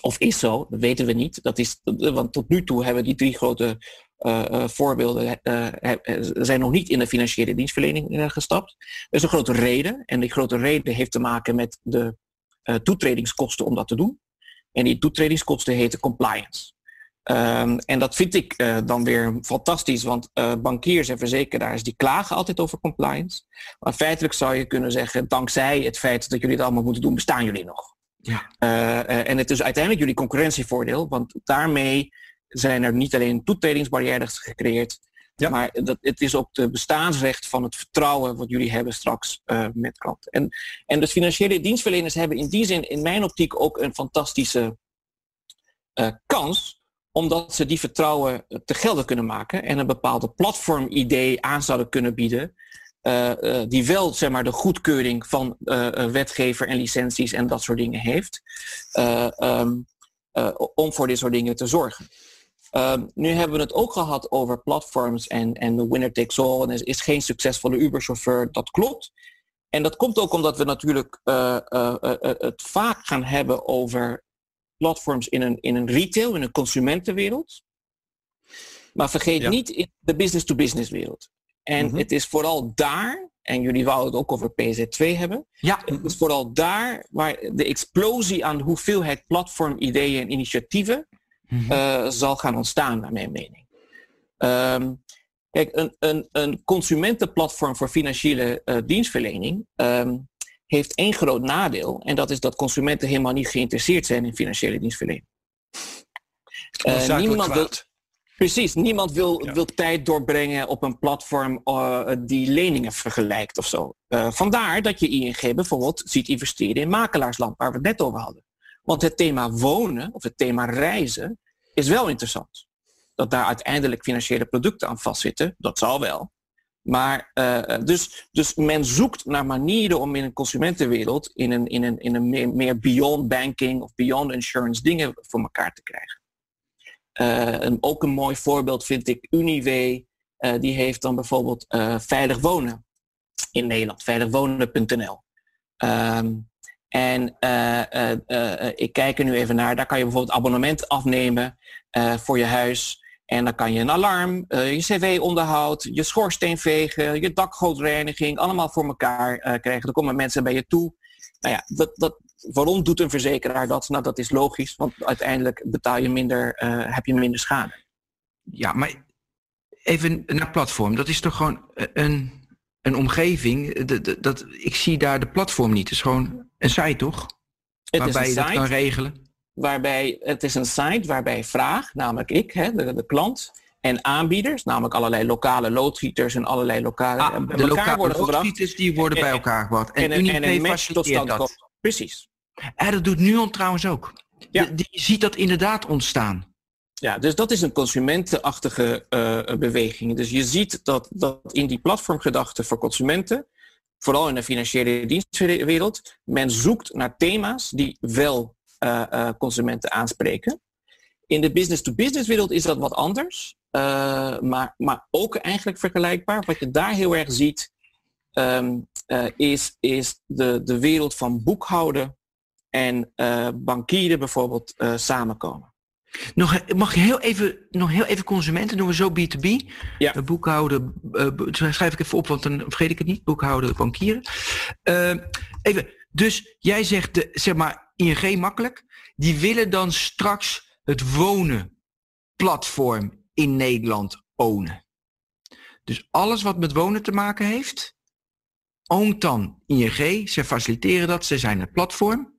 Of is zo, dat weten we niet. Dat is, want tot nu toe hebben die drie grote uh, uh, voorbeelden uh, zijn nog niet in de financiële dienstverlening gestapt. Er is een grote reden. En die grote reden heeft te maken met de toetredingskosten om dat te doen. En die toetredingskosten heten compliance. Um, en dat vind ik uh, dan weer fantastisch, want uh, bankiers en verzekeraars die klagen altijd over compliance. Maar feitelijk zou je kunnen zeggen, dankzij het feit dat jullie het allemaal moeten doen, bestaan jullie nog. Ja. Uh, en het is uiteindelijk jullie concurrentievoordeel, want daarmee zijn er niet alleen toetredingsbarrières gecreëerd, ja. maar dat, het is ook de bestaansrecht van het vertrouwen wat jullie hebben straks met klanten. En, en dus financiële dienstverleners hebben in die zin in mijn optiek ook een fantastische kans omdat ze die vertrouwen te gelden kunnen maken en een bepaalde platformidee aan zouden kunnen bieden. Uh, uh, die wel zeg maar, de goedkeuring van wetgever en licenties en dat soort dingen heeft. Um, om voor dit soort dingen te zorgen. Ehm, nu hebben we het ook gehad over platforms en, en de winner takes all. En er is geen succesvolle Uber-chauffeur. Dat klopt. En dat komt ook omdat we natuurlijk het vaak gaan hebben over platforms in een, in een retail, in een consumentenwereld. Maar vergeet niet in de business-to-business wereld. En mhm. het is vooral daar, en jullie wouden het ook over PZ2 hebben. Ja. Het is vooral daar waar de explosie aan hoeveelheid platformideeën en initiatieven mm zal gaan ontstaan, naar mijn mening. Um, kijk, een, een, een consumentenplatform voor financiële uh, dienstverlening um, heeft één groot nadeel. En dat is dat consumenten helemaal niet geïnteresseerd zijn in financiële dienstverlening. Uh, niemand wil, precies, niemand wil, wil tijd doorbrengen op een platform uh, die leningen vergelijkt of zo. Uh, vandaar dat je ING bijvoorbeeld ziet investeren in makelaarsland, waar we het net over hadden. Want het thema wonen of het thema reizen is wel interessant. Dat daar uiteindelijk financiële producten aan vastzitten, dat zal wel. Maar uh, dus, dus men zoekt naar manieren om in een consumentenwereld, in een, in een, in een meer, meer beyond banking of beyond insurance dingen voor elkaar te krijgen. Uh, en ook een mooi voorbeeld vind ik Unive, uh, die heeft dan bijvoorbeeld veilig wonen in Nederland, veiligwonen.nl. Um, en ik kijk er nu even naar, daar kan je bijvoorbeeld abonnement afnemen voor je huis. En dan kan je een alarm, uh, je cv-onderhoud, je schoorsteen vegen, je dakgootreiniging, allemaal voor elkaar uh, krijgen. Dan komen mensen bij je toe. Nou ja, dat, dat, waarom doet een verzekeraar dat? Nou, dat is logisch, want uiteindelijk betaal je minder, uh, heb je minder schade. Ja, maar even naar platform. Dat is toch gewoon een, een omgeving. Dat, dat, ik zie daar de platform niet. Het is gewoon een site, toch? Het Waarbij je dat kan regelen waarbij het is een site waarbij vraag, namelijk ik, hè, de, de klant, en aanbieders, namelijk allerlei lokale loodgieters en allerlei lokale... Ah, de lokale worden loodgieters die worden bij elkaar gebracht. En, en, en, een match tot stand komt. Precies. En dat doet Nuon trouwens ook. Ja. Je, je ziet dat inderdaad ontstaan. Ja, dus dat is een consumentenachtige uh, beweging. Dus je ziet dat, dat in die platformgedachte voor consumenten, vooral in de financiële dienstwereld, men zoekt naar thema's die wel uh, uh, consumenten aanspreken. In de business-to-business wereld is dat wat anders, uh, maar, maar ook eigenlijk vergelijkbaar. Wat je daar heel erg ziet, um, is, is de, de wereld van boekhouden en bankieren bijvoorbeeld samenkomen. Nog, mag je heel even, nog heel even consumenten, we zo B2B. Ja. boekhouden, schrijf ik even op, want dan vergeet ik het niet. Boekhouden, bankieren. even, dus jij zegt, de, zeg maar, ING makkelijk, die willen dan straks het wonen platform in Nederland ownen. Dus alles wat met wonen te maken heeft, oont dan ING. Ze faciliteren dat, ze zijn het platform.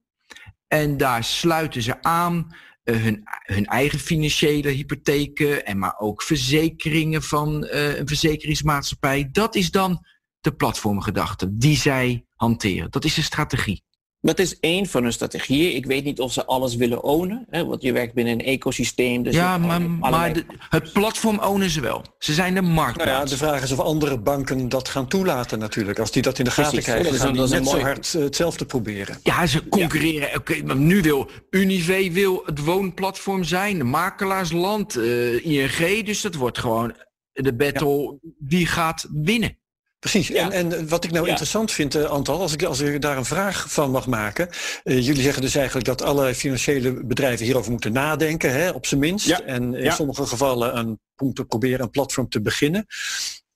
En daar sluiten ze aan uh, hun, hun eigen financiële hypotheken en maar ook verzekeringen van uh, een verzekeringsmaatschappij. Dat is dan de platformgedachte die zij hanteren. Dat is de strategie. Dat is één van hun strategieën. Ik weet niet of ze alles willen ownen. Hè, want je werkt binnen een ecosysteem. Dus ja, maar, maar de, het platform ownen ze wel. Ze zijn de markt. Nou ja, de vraag is of andere banken dat gaan toelaten natuurlijk. Als die dat in de gaten krijgen, dan gaan die net zo hard uh, hetzelfde proberen. Ja, ze concurreren. Ja. Oké, maar nu wil Unive wil het woonplatform zijn. De makelaarsland, uh, ING. Dus dat wordt gewoon de battle. Ja. Wie gaat winnen? Precies. En, en wat ik nou interessant vind, uh, Antal, als ik, als ik daar een vraag van mag maken. Uh, jullie zeggen dus eigenlijk dat alle financiële bedrijven hierover moeten nadenken, hè, op zijn minst. En in sommige gevallen een, om te proberen een platform te beginnen.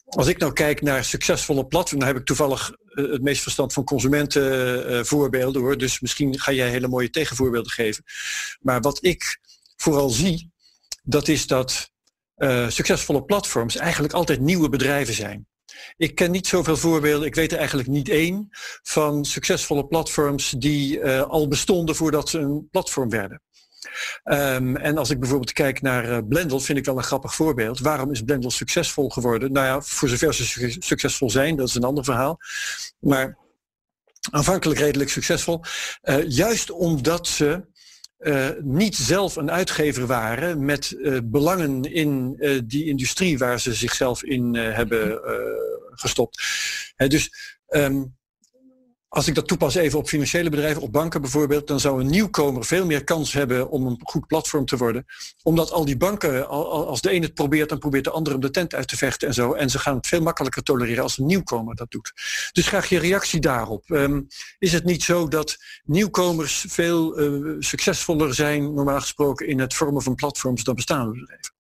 Als ik nou kijk naar succesvolle platforms, dan heb ik toevallig uh, het meest verstand van consumentenvoorbeelden hoor. Dus misschien ga jij hele mooie tegenvoorbeelden geven. Maar wat ik vooral zie, dat is dat succesvolle platforms eigenlijk altijd nieuwe bedrijven zijn. Ik ken niet zoveel voorbeelden, ik weet er eigenlijk niet één, van succesvolle platforms die uh, al bestonden voordat ze een platform werden. Um, en als ik bijvoorbeeld kijk naar uh, Blendel, vind ik wel een grappig voorbeeld. Waarom is Blendel succesvol geworden? Nou ja, voor zover ze su succesvol zijn, dat is een ander verhaal. Maar aanvankelijk redelijk succesvol. Uh, juist omdat ze uh, niet zelf een uitgever waren met uh, belangen in uh, die industrie waar ze zichzelf in hebben gestopt. dus um, als ik dat toepas even op financiële bedrijven, op banken bijvoorbeeld, dan zou een nieuwkomer veel meer kans hebben om een goed platform te worden. Omdat al die banken, als de een het probeert, dan probeert de ander om de tent uit te vechten en zo. En ze gaan het veel makkelijker tolereren als een nieuwkomer dat doet. Dus graag je reactie daarop. Um, is het niet zo dat nieuwkomers veel uh, succesvoller zijn, normaal gesproken, in het vormen van platforms dan bestaande bedrijven?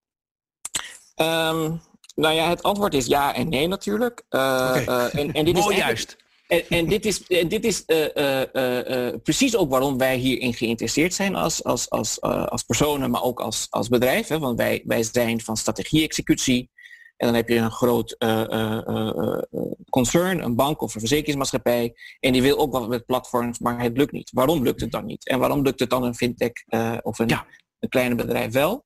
Um, nou ja, het antwoord is ja en nee natuurlijk. Uh, okay. uh, en, en dit Mooi is juist. En, en, dit is, dit is uh, uh, uh, precies ook waarom wij hierin geïnteresseerd zijn als, als, als, als personen, maar ook als, als bedrijf. Hè? Want wij, wij zijn van strategie-executie. En dan heb je een groot concern, een bank of een verzekeringsmaatschappij. En die wil ook wat met platforms, maar het lukt niet. Waarom lukt het dan niet? En waarom lukt het dan een fintech of een, ja. een kleine bedrijf wel?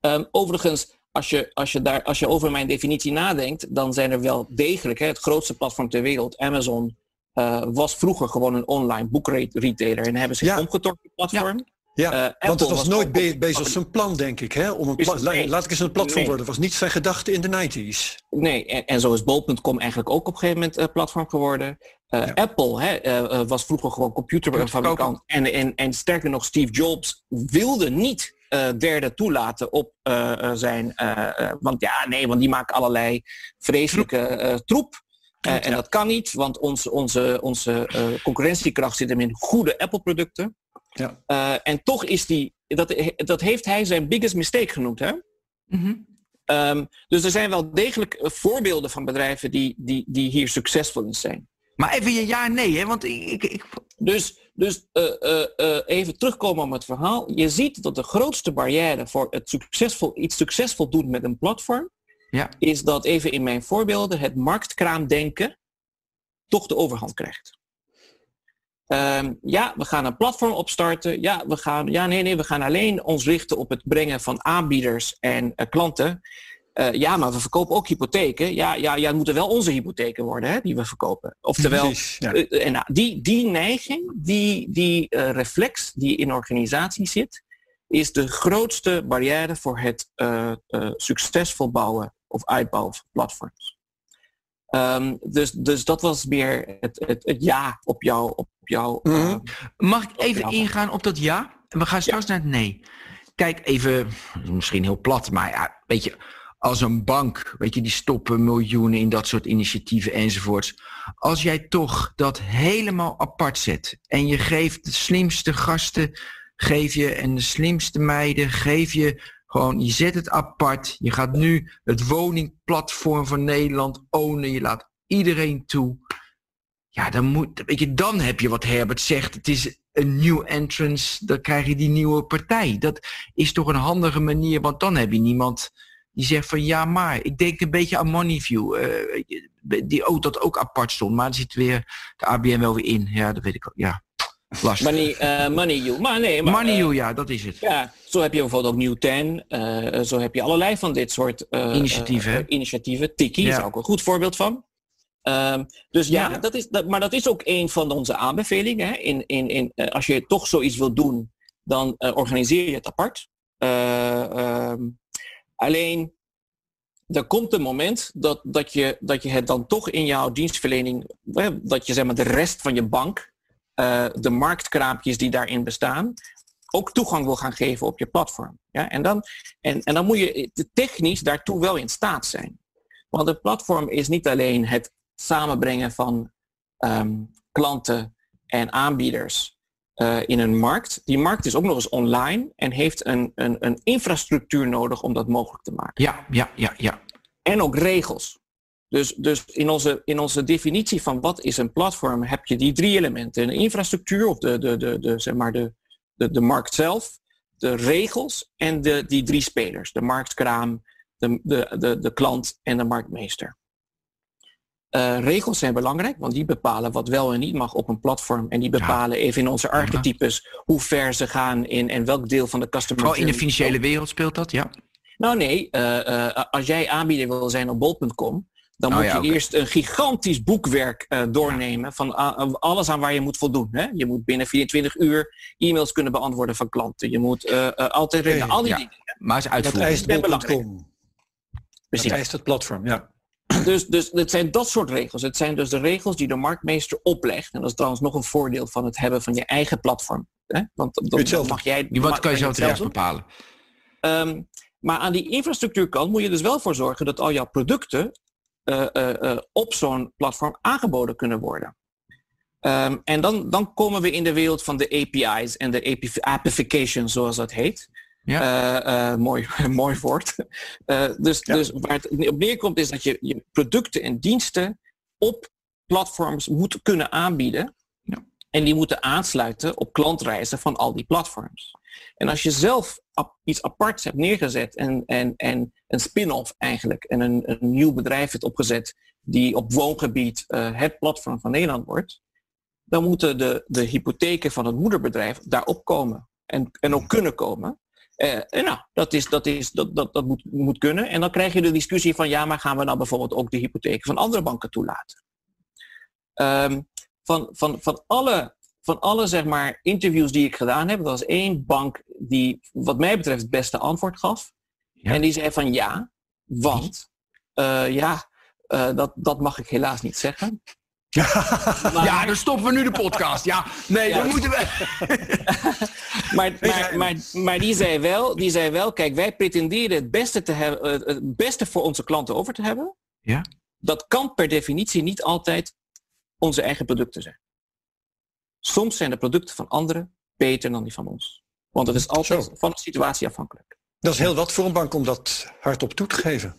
Um, overigens, als je, als, je daar, als je over mijn definitie nadenkt, dan zijn er wel degelijk, hè, het grootste platform ter wereld, Amazon, uh, was vroeger gewoon een online boekretailer en hebben zich ja. omgetrokken platform. Ja, uh, want het was, was nooit be bezig zijn plan, denk ik. Hè? Om een nee, laat ik eens een platform nee. worden. Dat was niet zijn gedachte in de 90s. Nee, en, en zo is bol.com eigenlijk ook op een gegeven moment uh, platform geworden. Uh, ja. Apple hè, was vroeger gewoon computerfabrikant. En, en, en sterker nog, Steve Jobs wilde niet uh, derde toelaten op uh, zijn. Uh, want ja, nee, want die maken allerlei vreselijke troep. En dat kan niet, want onze, onze, onze concurrentiekracht zit hem in goede Apple-producten. Ja. en toch is die, dat, dat heeft hij zijn biggest mistake genoemd. Hè? Mm -hmm. um, dus er zijn wel degelijk voorbeelden van bedrijven die, die, die hier succesvol in zijn. Maar even je ja nee, hè? Want ik, ik... Dus, dus uh, uh, uh, even terugkomen op het verhaal. Je ziet dat de grootste barrière voor het succesvol, iets succesvol doen met een platform, ja. is dat even in mijn voorbeelden het marktkraamdenken toch de overhand krijgt. Um, ja, we gaan een platform opstarten. Ja, we gaan, ja, nee, nee, we gaan alleen ons richten op het brengen van aanbieders en klanten. Uh, ja, maar we verkopen ook hypotheken. Ja, ja, ja, het moeten wel onze hypotheken worden hè, die we verkopen. Oftewel, Precies, ja. uh, en nou, die, die neiging, die, die uh, reflex die in organisatie zit, is de grootste barrière voor het succesvol bouwen of uitbouwen van platforms. Um, dus, dus dat was meer het, het, het ja op jou. Op jou mm -hmm. Mag ik even ingaan op dat ja? En we gaan straks ja. naar het nee. Kijk, even, misschien heel plat, maar ja, weet je, als een bank, weet je, die stoppen miljoenen in dat soort initiatieven enzovoorts. Als jij toch dat helemaal apart zet en je geeft de slimste gasten, geef je en de slimste meiden, geef je gewoon, je zet het apart. Je gaat nu het woningplatform van Nederland ownen. Je laat iedereen toe. Ja, dan moet, weet je, dan heb je wat Herbert zegt. Het is een nieuw entrance. Dan krijg je die nieuwe partij. Dat is toch een handige manier, want dan heb je niemand die zegt van ja maar, ik denk een beetje aan Moneyview. Uh, die auto dat ook apart stond, maar er zit weer de ABN wel weer in. Ja, dat weet ik ook. Ja, lastig. Money, uh, money you. Maar nee, maar, money you, ja, dat is het. Ja, zo heb je bijvoorbeeld ook New Ten. Uh, zo heb je allerlei van dit soort initiatieven. initiatieven. Tiki ja. is ook een goed voorbeeld van. Um, dus ja, ja, Dat is, dat, maar dat is ook een van onze aanbevelingen. Hè. In, in, in, als je toch zoiets wil doen, dan organiseer je het apart. Um, Alleen, er komt een moment dat, dat, je, dat je het dan toch in jouw dienstverlening, dat je zeg maar de rest van je bank, uh, de marktkraampjes die daarin bestaan, ook toegang wil gaan geven op je platform. Ja? En, dan, en, en dan moet je technisch daartoe wel in staat zijn. Want een platform is niet alleen het samenbrengen van ehm, klanten en aanbieders uh, in een markt. Die markt is ook nog eens online en heeft een, een, een infrastructuur nodig om dat mogelijk te maken. Ja, ja, ja, ja. En ook regels. Dus, dus in, onze, in onze definitie van wat is een platform heb je die drie elementen. De infrastructuur of de, de, de, de, zeg maar de, de, de markt zelf, de regels en de, die drie spelers. De marktkraam, de, de, de, de klant en de marktmeester. Uh, regels zijn belangrijk, want die bepalen wat wel en niet mag op een platform. En die bepalen even in onze archetypes hoe ver ze gaan in en welk deel van de customer. Vooral in de financiële wereld speelt dat, ja? Nou nee, uh, uh, als jij aanbieder wil zijn op bol.com, dan oh, moet je eerst een gigantisch boekwerk uh, doornemen van uh, alles aan waar je moet voldoen. Hè? Je moet binnen 24 uur e-mails kunnen beantwoorden van klanten. Je moet uh, altijd okay, al die ja. dingen. Maar ze uitvoeren. Dat eist bol.com. Dat eist het platform, ja. Dus, dus het zijn dat soort regels. Het zijn dus de regels die de marktmeester oplegt. En dat is trouwens nog een voordeel van het hebben van je eigen platform. Hè? Want dan mag jij... Wat kan je zelf terecht bepalen? Um, maar aan die infrastructuurkant moet je dus wel voor zorgen dat al jouw producten uh, uh, op zo'n platform aangeboden kunnen worden. Um, en dan, dan komen we in de wereld van de API's en de appification, zoals dat heet. Ja. mooi, mooi woord. dus, ja. dus waar het op neerkomt is dat je je producten en diensten op platforms moet kunnen aanbieden. Ja. En die moeten aansluiten op klantreizen van al die platforms. En als je zelf iets aparts hebt neergezet en, en, en een spin-off eigenlijk en een, een nieuw bedrijf hebt opgezet die op woongebied uh, het platform van Nederland wordt, dan moeten de, de hypotheken van het moederbedrijf daarop komen en, en ook kunnen komen. Uh, en nou, dat, is, dat, is, dat, dat, dat moet, moet kunnen. En dan krijg je de discussie van ja, maar gaan we nou bijvoorbeeld ook de hypotheken van andere banken toelaten? Um, van, van, van alle van alle zeg maar, interviews die ik gedaan heb, er was één bank die wat mij betreft het beste antwoord gaf. Ja. En die zei van ja, want uh, ja, uh, dat, dat mag ik helaas niet zeggen. Maar, ja, dan stoppen we nu de podcast. Ja, nee, ja. dan moeten we. maar, maar, maar, maar, die, zei wel, die zei wel, kijk, wij pretenderen het beste, te hebben, het beste voor onze klanten over te hebben. Ja. Dat kan per definitie niet altijd onze eigen producten zijn. Soms zijn de producten van anderen beter dan die van ons. Want het is altijd Zo. van de situatie afhankelijk. Dat is heel wat voor een bank om dat hardop toe te geven.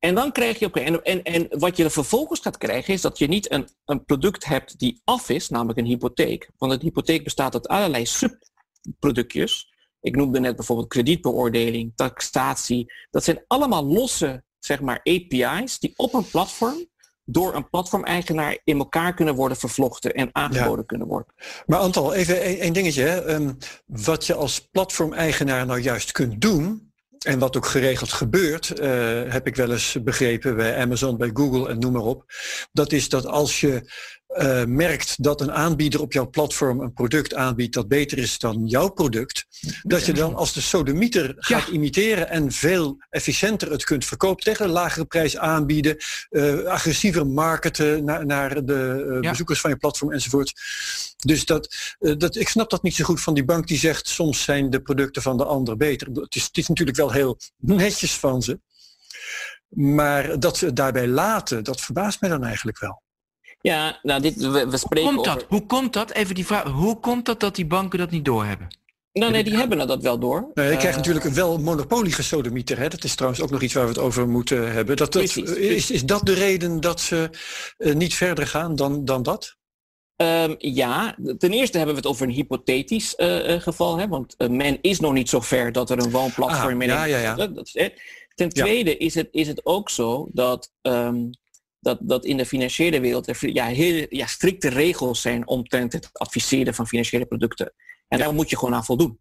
En dan krijg je ook. En, en, en wat je er vervolgens gaat krijgen, is dat je niet een, een product hebt die af is, namelijk een hypotheek. Want een hypotheek bestaat uit allerlei subproductjes. Ik noemde net bijvoorbeeld kredietbeoordeling, taxatie. Dat zijn allemaal losse zeg maar, API's die op een platform door een platformeigenaar in elkaar kunnen worden vervlochten en aangeboden ja. kunnen worden. Maar Antal, even één dingetje. Hè. Um, wat je als platformeigenaar nou juist kunt doen, en wat ook geregeld gebeurt, uh, heb ik wel eens begrepen bij Amazon, bij Google en noem maar op. Dat is dat als je uh, merkt dat een aanbieder op jouw platform een product aanbiedt dat beter is dan jouw product, dat je dan als de sodemieter gaat ja. imiteren en veel efficiënter het kunt verkopen tegen een lagere prijs aanbieden, uh, agressiever marketen naar, naar de ja. bezoekers van je platform enzovoort. Dus dat, dat, ik snap dat niet zo goed van die bank die zegt soms zijn de producten van de ander beter. Het is, het is natuurlijk wel heel netjes van ze. Maar dat ze het daarbij laten, dat verbaast mij dan eigenlijk wel. Ja, nou, dit, we, we spreken Hoe komt dat? Hoe komt dat? Even die vraag. Hoe komt dat dat die banken dat niet doorhebben? Nou, nee, die hebben dat wel door. Nee, je krijgt uh, natuurlijk wel monopolie gesodemieter. Hè? Dat is trouwens ook nog iets waar we het over moeten hebben. Dat, dat, precies, is, is dat de reden dat ze uh, niet verder gaan dan, dan dat? Um, ja, ten eerste hebben we het over een hypothetisch uh, geval. Hè? Want men is nog niet zo ver dat er een woonplatform ah, ja, ja, ja. Dat is, ten tweede ja. is, het, is het ook zo dat um, dat, dat in de financiële wereld er ja, heel, ja, strikte regels zijn omtrent het adviseren van financiële producten. En ja. daar moet je gewoon aan voldoen.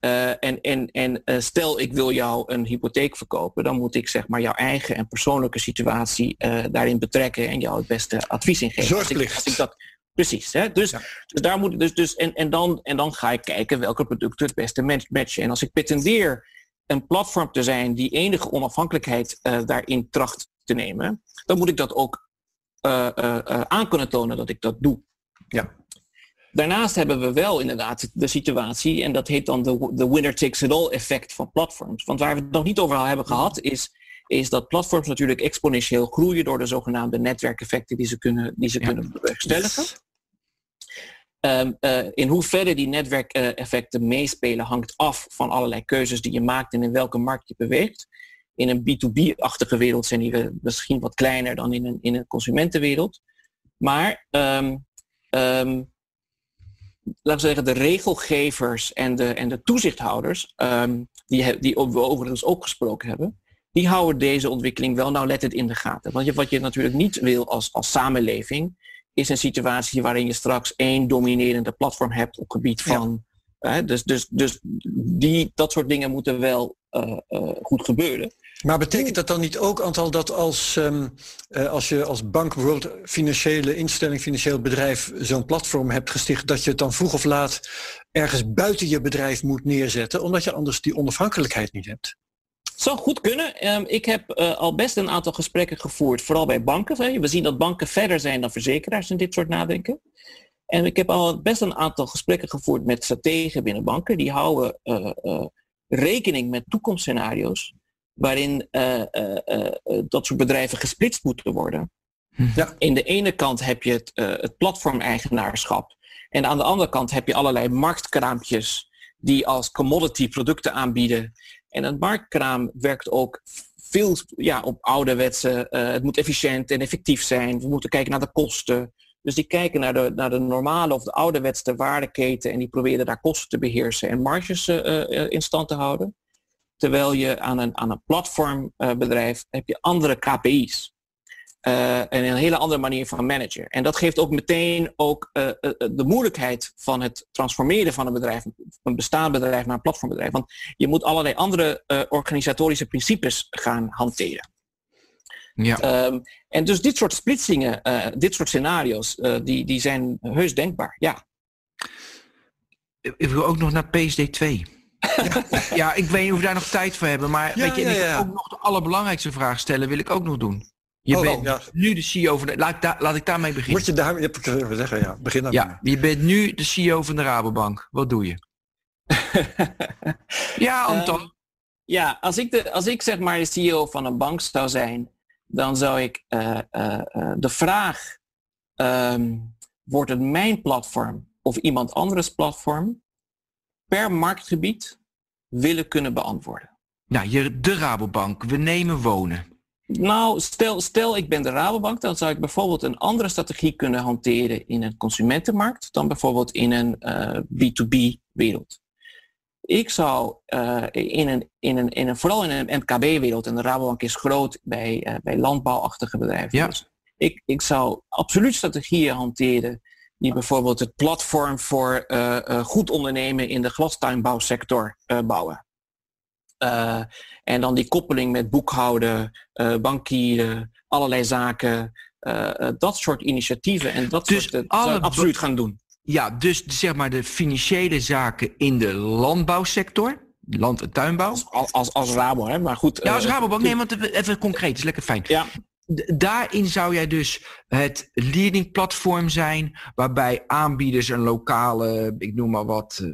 En en, en stel ik wil jou een hypotheek verkopen, dan moet ik zeg maar jouw eigen en persoonlijke situatie daarin betrekken en jou het beste advies in geven. Zorgplicht. Als ik, als ik dat, precies. Hè? Dus, ja. dus daar moet dus, dus en, en, dan, en dan ga ik kijken welke producten het beste matchen. En als ik pretendeer een platform te zijn die enige onafhankelijkheid daarin tracht te nemen, dan moet ik dat ook uh, uh, aan kunnen tonen dat ik dat doe. Ja. Daarnaast hebben we wel inderdaad de situatie, en dat heet dan de, de winner takes it all effect van platforms. Want waar we het nog niet over hebben gehad, is is dat platforms natuurlijk exponentieel groeien door de zogenaamde netwerkeffecten die ze kunnen, die ze kunnen bewerkstelligen. Um, uh, in hoeverre die netwerkeffecten meespelen hangt af van allerlei keuzes die je maakt en in welke markt je beweegt. In een B2B-achtige wereld zijn die misschien wat kleiner dan in een, in een consumentenwereld. Maar um, um, laten we zeggen, de regelgevers en de, en de toezichthouders, die, die we overigens ook gesproken hebben, die houden deze ontwikkeling wel nauwlettend in de gaten. Want je, wat je natuurlijk niet wil als, als samenleving, is een situatie waarin je straks één dominerende platform hebt op gebied van. Ja. dus dus, dus die, dat soort dingen moeten wel uh, uh, goed gebeuren. Maar betekent dat dan niet ook, aantal dat als, um, uh, als je als bank bijvoorbeeld financiële instelling, financieel bedrijf zo'n platform hebt gesticht, dat je het dan vroeg of laat ergens buiten je bedrijf moet neerzetten, omdat je anders die onafhankelijkheid niet hebt? Zou goed kunnen. Um, ik heb uh, al best een aantal gesprekken gevoerd, vooral bij banken. We zien dat banken verder zijn dan verzekeraars in dit soort nadenken. En ik heb al best een aantal gesprekken gevoerd met strategen binnen banken. Die houden uh, uh, rekening met toekomstscenario's waarin dat soort bedrijven gesplitst moeten worden. Ja. In de ene kant heb je het, het platformeigenaarschap. En aan de andere kant heb je allerlei marktkraampjes die als commodity producten aanbieden en een marktkraam werkt ook veel ja, op ouderwetse, uh, het moet efficiënt en effectief zijn. We moeten kijken naar de kosten. Dus die kijken naar de, naar de normale of de ouderwetse waardeketen en die proberen daar kosten te beheersen en marges uh, in stand te houden. Terwijl je aan een, aan een platformbedrijf heb je andere KPI's. Uh, en een hele andere manier van managen. En dat geeft ook meteen ook uh, de moeilijkheid van het transformeren van een bedrijf, een bestaand bedrijf naar een platformbedrijf. Want je moet allerlei andere uh, organisatorische principes gaan hanteren. Ja. Um, en dus dit soort splitsingen, dit soort scenario's, die, die zijn heus denkbaar, ja. Ik wil ook nog naar PSD2. Ja. ja, ik weet niet of we daar nog tijd voor hebben, maar ja, weet je, ja, ja. ook nog de allerbelangrijkste vraag stellen, wil ik ook nog doen. Je oh, bent ja. nu de CEO van de... Laat da, laat ik daarmee beginnen. Moet je daar... Je even zeggen, ja. Begin dan. Ja, je bent nu de CEO van de Rabobank. Wat doe je? ja, Anton. Uh, ja, als ik, de, als ik zeg maar de CEO van een bank zou zijn, dan zou ik uh, uh, de vraag, um, wordt het mijn platform of iemand anders platform, per marktgebied willen kunnen beantwoorden. Nou, je, de Rabobank, we nemen wonen. Nou, stel, stel ik ben de Rabobank, dan zou ik bijvoorbeeld een andere strategie kunnen hanteren in een consumentenmarkt dan bijvoorbeeld in een uh, B2B-wereld. Ik zou uh, in, een, in, een, in een, vooral in een MKB-wereld, en de Rabobank is groot bij, uh, bij landbouwachtige bedrijven. Ja. Dus ik, ik zou absoluut strategieën hanteren die bijvoorbeeld het platform voor goed ondernemen in de glastuinbouwsector bouwen. Uh, en dan die koppeling met boekhouden, uh, bankieren, allerlei zaken, uh, dat soort initiatieven. En dat dus soort, alle absoluut gaan doen. Ja, dus zeg maar de financiële zaken in de landbouwsector, land- en tuinbouw. Als, als, als Rabo, hè? maar goed. Ja, als Rabobank. Nee, want even concreet, is lekker fijn. Ja. Daarin zou jij dus het leading platform zijn, waarbij aanbieders een lokale, ik noem maar wat,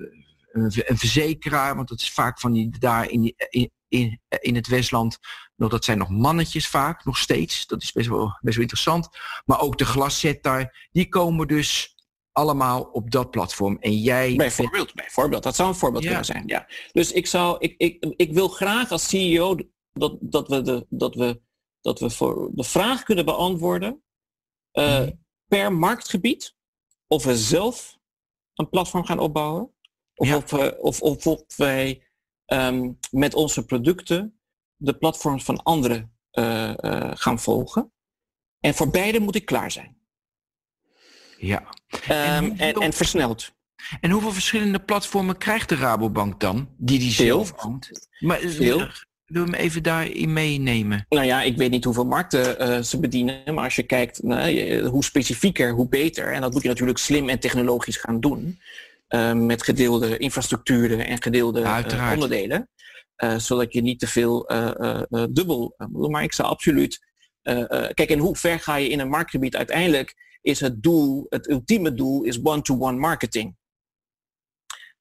een verzekeraar, want dat is vaak van die daar in, in, in, in het Westland, nog, dat zijn nog mannetjes vaak, nog steeds. Dat is best wel, best wel interessant. Maar ook de glaszetter, die komen dus allemaal op dat platform. En jij... Bijvoorbeeld, bijvoorbeeld. Dat zou een voorbeeld ja. kunnen zijn. Ja. Dus ik, zou, ik, ik, ik wil graag als CEO dat, dat, we, de, dat, we, dat we voor de vraag kunnen beantwoorden uh, mm. per marktgebied of we zelf een platform gaan opbouwen of, ja. of, we, of, of, of wij um, met onze producten de platforms van anderen uh, uh, gaan volgen. En voor beide moet ik klaar zijn. Ja. Um, en, hoeveel, en, en, versneld. En hoeveel verschillende platformen krijgt de Rabobank dan? Die die zelf oont? Maar Veel. Wil me even daarin meenemen? Nou ja, ik weet niet hoeveel markten uh, ze bedienen. Maar als je kijkt nou, hoe specifieker, hoe beter. En dat moet je natuurlijk slim en technologisch gaan doen. Uh, met gedeelde infrastructuren en gedeelde uh, onderdelen. Uh, zodat je niet te veel dubbel moet Maar ik zou absoluut... kijk, en hoe ver ga je in een marktgebied? Uiteindelijk is het doel, het ultieme doel, is one-to-one marketing.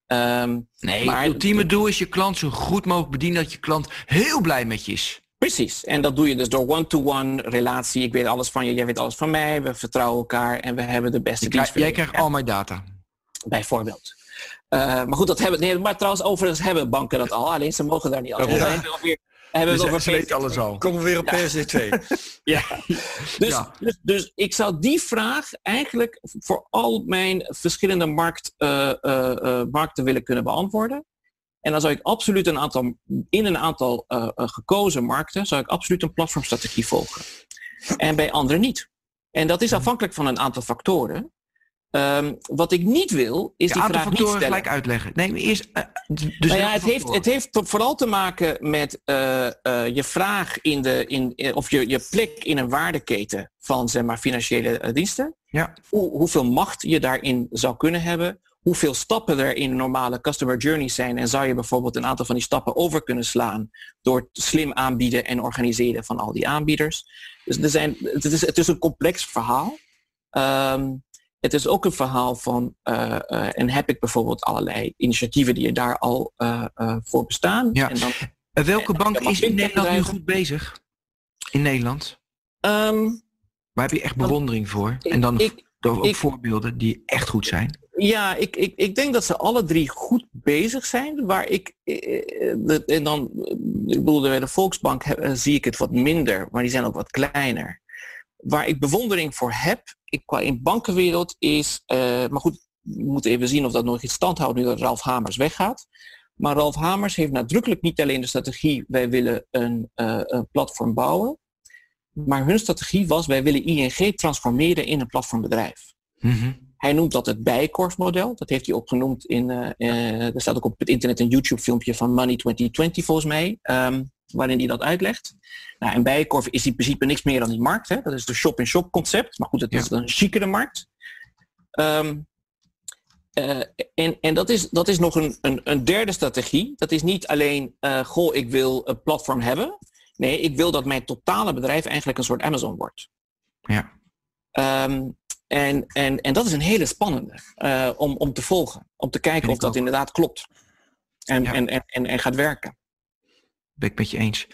Um, nee, maar het ultieme doel is je klant zo goed mogelijk bedienen dat je klant heel blij met je is. Precies. En dat doe je dus door one-to-one relatie. Ik weet alles van je, jij weet alles van mij. We vertrouwen elkaar en we hebben de beste dienst. Jij krijgt al mijn data. Bijvoorbeeld. Uh, maar goed, dat hebben nee, maar trouwens overigens hebben banken dat al. Alleen ze mogen daar niet al. Ja. Weer, hebben dus over alles al. Komen we weer op ja. PSD2. ja. Dus, ja. Dus, dus ik zou die vraag eigenlijk voor al mijn verschillende markt, uh, uh, markten willen kunnen beantwoorden. En dan zou ik absoluut een aantal, in een aantal uh, gekozen markten, zou ik absoluut een platformstrategie volgen. En bij anderen niet. En dat is afhankelijk van een aantal factoren. Um, wat ik niet wil, is ja, die vraag niet stellen. gelijk uitleggen. Nee, maar eerst... Uh, dus nou ja, het, heeft, het heeft vooral te maken met uh, uh, je vraag in de... In, of je, je plek in een waardeketen van zeg maar, financiële diensten. Ja. Hoe, hoeveel macht je daarin zou kunnen hebben hoeveel stappen er in normale customer journeys zijn en zou je bijvoorbeeld een aantal van die stappen over kunnen slaan door slim aanbieden en organiseren van al die aanbieders. Dus er zijn, het, is, het is een complex verhaal. Um, het is ook een verhaal van, uh, uh, en heb ik bijvoorbeeld allerlei initiatieven die er daar al uh, voor bestaan. Ja. En dan, Welke bank is in Nederland nu goed bezig? In Nederland? Um, Waar heb je echt bewondering voor? En dan ik, door ik, voorbeelden die echt goed zijn? Ja, ik, ik, ik denk dat ze alle drie goed bezig zijn. Waar ik, en dan, ik bedoel, bij de Volksbank zie ik het wat minder, maar die zijn ook wat kleiner. Waar ik bewondering voor heb, ik, qua in bankenwereld, is, uh, maar goed, we moeten even zien of dat nog in stand houdt nu dat Ralf Hamers weggaat. Maar Ralf Hamers heeft nadrukkelijk niet alleen de strategie, wij willen een, uh, een platform bouwen. Maar hun strategie was, wij willen ING transformeren in een platformbedrijf. Mm -hmm. Hij noemt dat het Bijenkorf-model. Dat heeft hij ook genoemd in, uh, uh, er staat ook op het internet een YouTube-filmpje van Money 2020 volgens mij, um, waarin hij dat uitlegt. Nou, en Bijenkorf is in principe niks meer dan die markt. Hè? Dat is de shop-in-shop concept. Maar goed, het ja. is een chicere markt. Um, uh, en en dat, is, dat is nog een, een, een derde strategie. Dat is niet alleen, goh, ik wil een platform hebben. Nee, ik wil dat mijn totale bedrijf eigenlijk een soort Amazon wordt. Ja. Um, en, en, en dat is een hele spannende uh, om, om te volgen. Om te kijken of dat ook. inderdaad klopt. En, ja. en, en, en, en, gaat werken. Ben ik met je eens.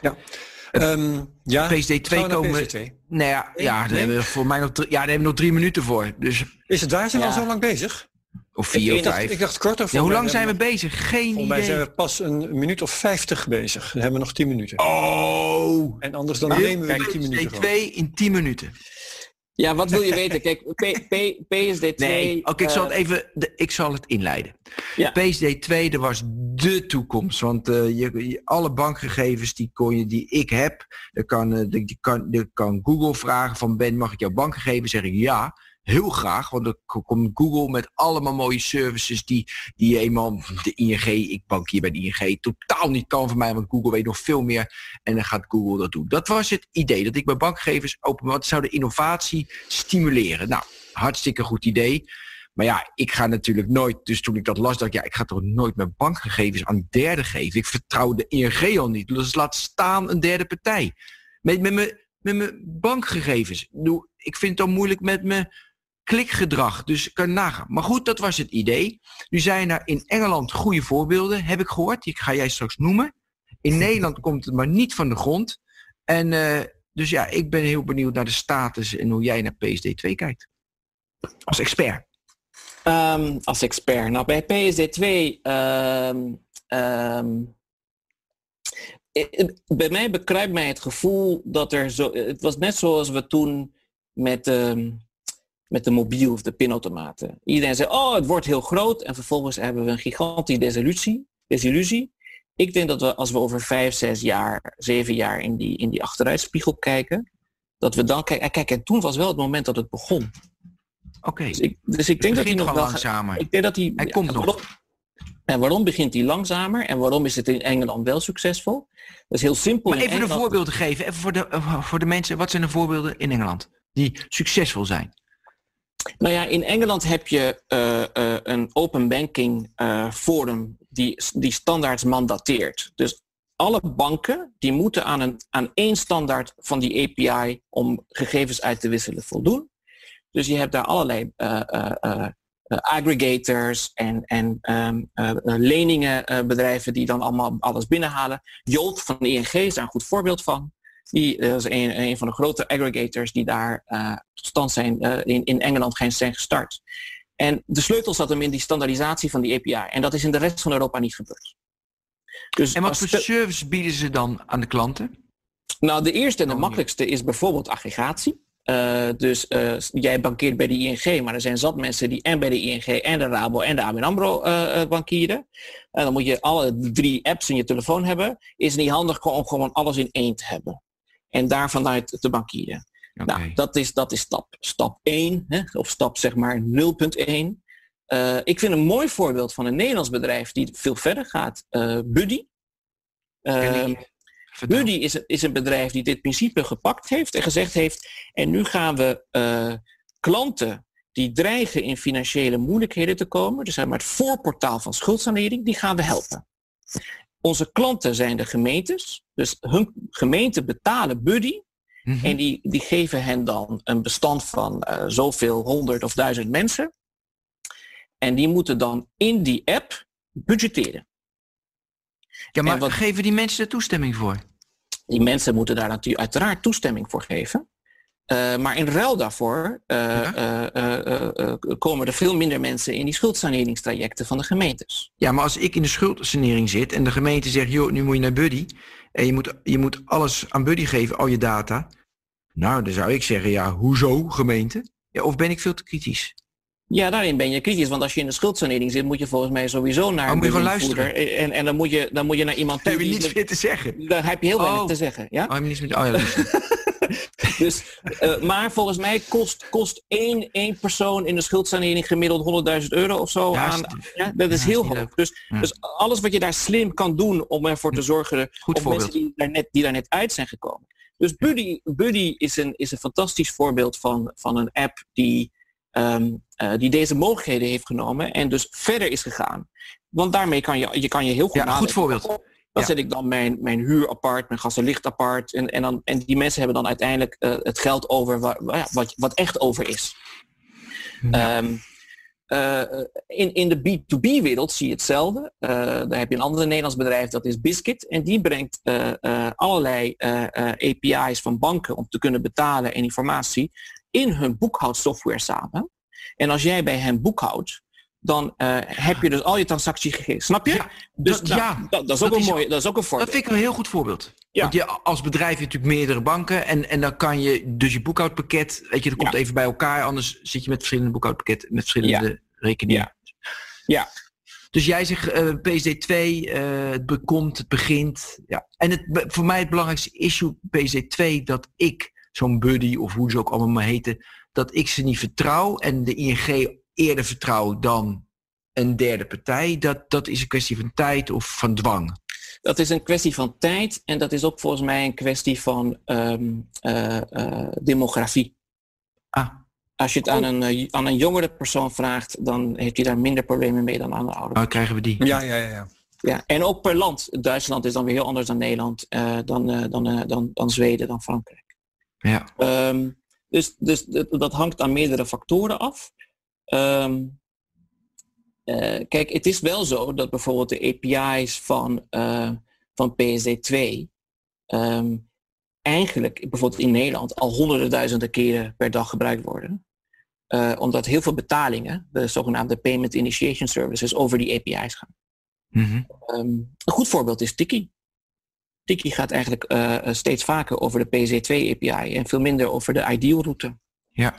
Ja. Um, ja, PSD2 komen. PSD2? Nou ja, ja daar nee. hebben we voor mij nog ja, daar hebben we nog drie minuten voor. Dus, is het daar zijn we ja. al zo lang bezig? Of vier ik, of vijf. Ik dacht korter. Ja, hoe lang zijn we bezig? Geen idee. Wij zijn we pas een minuut of vijftig bezig. Dan hebben we nog tien minuten. Oh! En anders dan nemen we die tien minuten. PSD2 in tien minuten. Ja, wat wil je weten? Kijk, P, P, PSD2... Nee, oké, okay, ik zal het even de, ik zal het inleiden. Ja. PSD2, dat was de toekomst. Want uh, je, je, alle bankgegevens die, kon je, die ik heb, dan kan, uh, die, kan, die kan Google vragen van Ben, mag ik jouw bankgegevens? Zeg ik ja heel graag, want dan komt Google met allemaal mooie services die, die eenmaal de ING, ik bank hier bij de ING, totaal niet kan van mij, want Google weet nog veel meer en dan gaat Google dat doen. Dat was het idee, dat ik mijn bankgegevens open, wat zou de innovatie stimuleren. Nou, hartstikke goed idee. Maar ja, ik ga natuurlijk nooit, dus toen ik dat las, dacht ik, ja, ik ga toch nooit mijn bankgegevens aan derden geven. Ik vertrouw de ING al niet, dus laat staan een derde partij. Met, met, mijn, met mijn bankgegevens. Ik vind het dan moeilijk met mijn klikgedrag. Dus kan nagaan. Maar goed, dat was het idee. Nu zijn er in Engeland goede voorbeelden, heb ik gehoord. Die ga jij straks noemen. In Nederland komt het maar niet van de grond. En uh, dus ja, ik ben heel benieuwd naar de status en hoe jij naar PSD2 kijkt. Als expert. Um, als expert. Nou, bij PSD2... Um, um, bij mij bekruipt mij het gevoel dat er zo... Het was net zoals we toen met... Um, met de mobiel of de pinautomaten. Iedereen zei, oh, het wordt heel groot. En vervolgens hebben we een gigantische desillusie. desillusie. Ik denk dat we als we over vijf, zes jaar, zeven jaar in die, in die achteruitspiegel kijken, dat we dan kijken. Kijk, en toen was wel het moment dat het begon. Oké. Okay. Dus ik, dus ik denk dat hij nog wel langzamer. Ik denk dat hij, hij komt nog. Waarom, en waarom begint hij langzamer? En waarom is het in Engeland wel succesvol? Dat is heel simpel. Maar even Engeland... een voorbeeld geven, even voor de, voor de mensen. Wat zijn de voorbeelden in Engeland die succesvol zijn? Nou ja, in Engeland heb je uh, uh, een open banking uh, forum die, die standaards mandateert. Dus alle banken die moeten aan, een, aan één standaard van die API om gegevens uit te wisselen voldoen. Dus je hebt daar allerlei aggregators en, en um, leningenbedrijven die dan allemaal alles binnenhalen. Jolt van ING is daar een goed voorbeeld van. Die is een, een van de grote aggregators die daar tot stand zijn in, in Engeland zijn gestart. En de sleutel zat hem in die standaardisatie van die API. En dat is in de rest van Europa niet gebeurd. Dus en wat voor service bieden ze dan aan de klanten? Nou, de eerste en de oh, makkelijkste is bijvoorbeeld aggregatie. Uh, dus uh, jij bankeert bij de ING, maar er zijn zat mensen die en bij de ING en de Rabo en de ABN AMRO uh, bankieren. En dan moet je alle drie apps in je telefoon hebben. Is het niet handig om gewoon alles in één te hebben. En daar vanuit te bankieren. Okay. Nou, dat is, dat is stap, stap 1, hè, of stap zeg maar 0.1. Uh, ik vind een mooi voorbeeld van een Nederlands bedrijf die veel verder gaat. Uh, Buddy. Uh, Buddy is, is een bedrijf die dit principe gepakt heeft en gezegd heeft. En nu gaan we klanten die dreigen in financiële moeilijkheden te komen, dus maar het voorportaal van schuldsanering, die gaan we helpen. Onze klanten zijn de gemeentes, dus hun gemeenten betalen Buddy Mhm. En die, die geven hen dan een bestand van uh, zoveel honderd of duizend mensen. En die moeten dan in die app budgetteren. Ja, maar wat, geven die mensen er toestemming voor? Die mensen moeten daar natuurlijk uiteraard toestemming voor geven. Uh, maar in ruil daarvoor uh, komen er veel minder mensen in die schuldsaneringstrajecten van de gemeentes. Ja, maar als ik in de schuldsanering zit en de gemeente zegt, joh, nu moet je naar Buddy en je moet, je moet alles aan Buddy geven, al je data. Nou, dan zou ik zeggen, ja, hoezo gemeente? Ja, of ben ik veel te kritisch? Ja, daarin ben je kritisch. Want als je in de schuldsanering zit, moet je volgens mij sowieso naar oh, moet je gewoon luisteren. En, en dan, moet je, dan moet je naar iemand toe. Heb je niets meer te zeggen? Daar heb je heel weinig oh. te zeggen. Ja? Oh, heb je niets meer... oh ja, dus, uh, maar volgens mij kost, kost één, één persoon in de schuldsanering gemiddeld 100.000 euro of zo. Aan, ja, dat is heel hoog. Dus, dus alles wat je daar slim kan doen om ervoor te zorgen... Goed op mensen die daar, net, die daar net uit zijn gekomen. Dus Buddy, Buddy is, een, is een fantastisch voorbeeld van, van een app die, um, uh, die deze mogelijkheden heeft genomen en dus verder is gegaan. Want daarmee kan je, je, kan je heel goed ja, goed voorbeeld. Dan ja. zet ik dan mijn, mijn huur apart, mijn gas en licht apart. En, en, dan, en die mensen hebben dan uiteindelijk uh, het geld over waar, wat, wat echt over is. Ja. Um, uh, in, in de B2B-wereld zie je hetzelfde. Uh, daar heb je een ander Nederlands bedrijf, dat is Biscuit. En die brengt uh, allerlei API's van banken om te kunnen betalen en informatie in hun boekhoudsoftware samen. En als jij bij hen boekhoudt, dan heb je dus al je transactiegegevens. Snap je? Ja, dus dat, ja, dat, dat, is ook een mooi, dat is ook een voorbeeld. Dat vind ik een heel goed voorbeeld. Ja. Want je als bedrijf hebt natuurlijk meerdere banken en, en dan kan je dus je boekhoudpakket, weet je, dat komt even bij elkaar, anders zit je met verschillende boekhoudpakketten, met verschillende rekeningen. Ja. ja. Dus jij zegt uh, PSD2, uh, het bekomt, het begint. Ja. En het, voor mij het belangrijkste issue PSD2 dat ik zo'n buddy of hoe ze ook allemaal maar heten, dat ik ze niet vertrouw en de ING eerder vertrouw dan een derde partij. Dat, dat is een kwestie van tijd of van dwang. Dat is een kwestie van tijd en dat is ook volgens mij een kwestie van um, uh, uh, demografie. Ah. Als je het aan, een, uh, aan een jongere persoon vraagt, dan heeft hij daar minder problemen mee dan aan de oudere. Oh, krijgen we die? Ja, ja, ja, ja. Ja, en ook per land. Duitsland is dan weer heel anders dan Nederland, dan, dan, dan, dan Zweden, dan Frankrijk. Ja. Um, dus dus dat hangt aan meerdere factoren af. Um, uh, kijk, het is wel zo dat bijvoorbeeld de API's van, uh, van PSD2 um, ehm, eigenlijk bijvoorbeeld in Nederland al honderden duizenden keren per dag gebruikt worden. Uh, omdat heel veel betalingen, de zogenaamde Payment Initiation Services, over die API's gaan. Mm -hmm. um, een goed voorbeeld is Tiki. Tiki gaat eigenlijk steeds vaker over de PSD2 API en veel minder over de ideal route. Ja.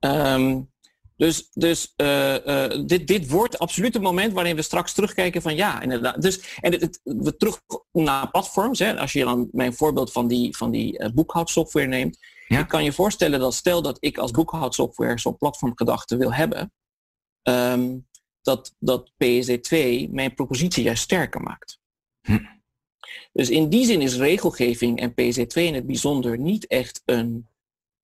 Um, dus, dus uh, uh, dit, dit wordt absoluut het moment waarin we straks terugkijken van ja, inderdaad. Dus, en het, het, we terug naar platforms. Hè, als je dan mijn voorbeeld van die, van die uh, boekhoudsoftware neemt. Ja. Ik kan je voorstellen dat stel dat ik als boekhoudsoftware zo'n platformgedachte wil hebben. Um, dat, dat PSD2 mijn propositie juist sterker maakt. Hm. Dus in die zin is regelgeving en PSD2 in het bijzonder niet echt een,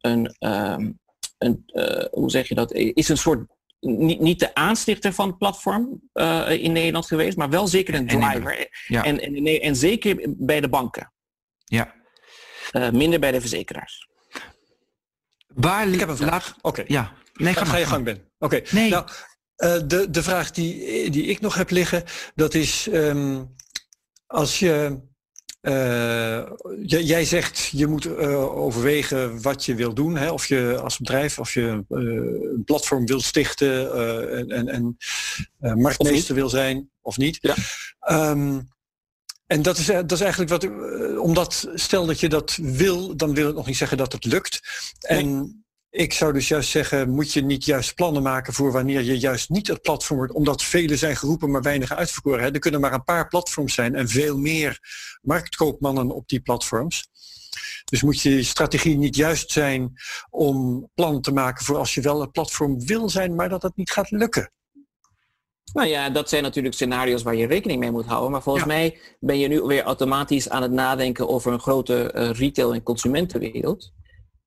een um, een, uh, hoe zeg je dat, is een soort, niet, niet de aanstichter van het platform uh, in Nederland geweest, maar wel zeker een driver. Ja. En, en, en, zeker bij de banken. Ja. Uh, minder bij de verzekeraars. Waar Ik heb een vraag. Oké. Okay. Ja. Nee, ga, ga je gang, Ben. Oké. Nee. Nou, uh, de, de vraag die, die ik nog heb liggen, dat is um, als je uh, jij zegt je moet uh, overwegen wat je wil doen. Hè? Of je als bedrijf, of je uh, een platform wil stichten en, en, marktmeester wil zijn of niet. Ja. Um, en dat is, dat is eigenlijk wat, omdat stel dat je dat wil, dan wil het nog niet zeggen dat het lukt. En ik zou dus juist zeggen, moet je niet juist plannen maken voor wanneer je juist niet het platform wordt, omdat vele zijn geroepen, maar weinig uitverkoren. Hè? Er kunnen maar een paar platforms zijn en veel meer marktkoopmannen op die platforms. Dus moet je strategie niet juist zijn om plannen te maken voor als je wel een platform wil zijn, maar dat het niet gaat lukken. Nou ja, dat zijn natuurlijk scenario's waar je rekening mee moet houden. Maar volgens mij ben je nu weer automatisch aan het nadenken over een grote uh, retail- en consumentenwereld.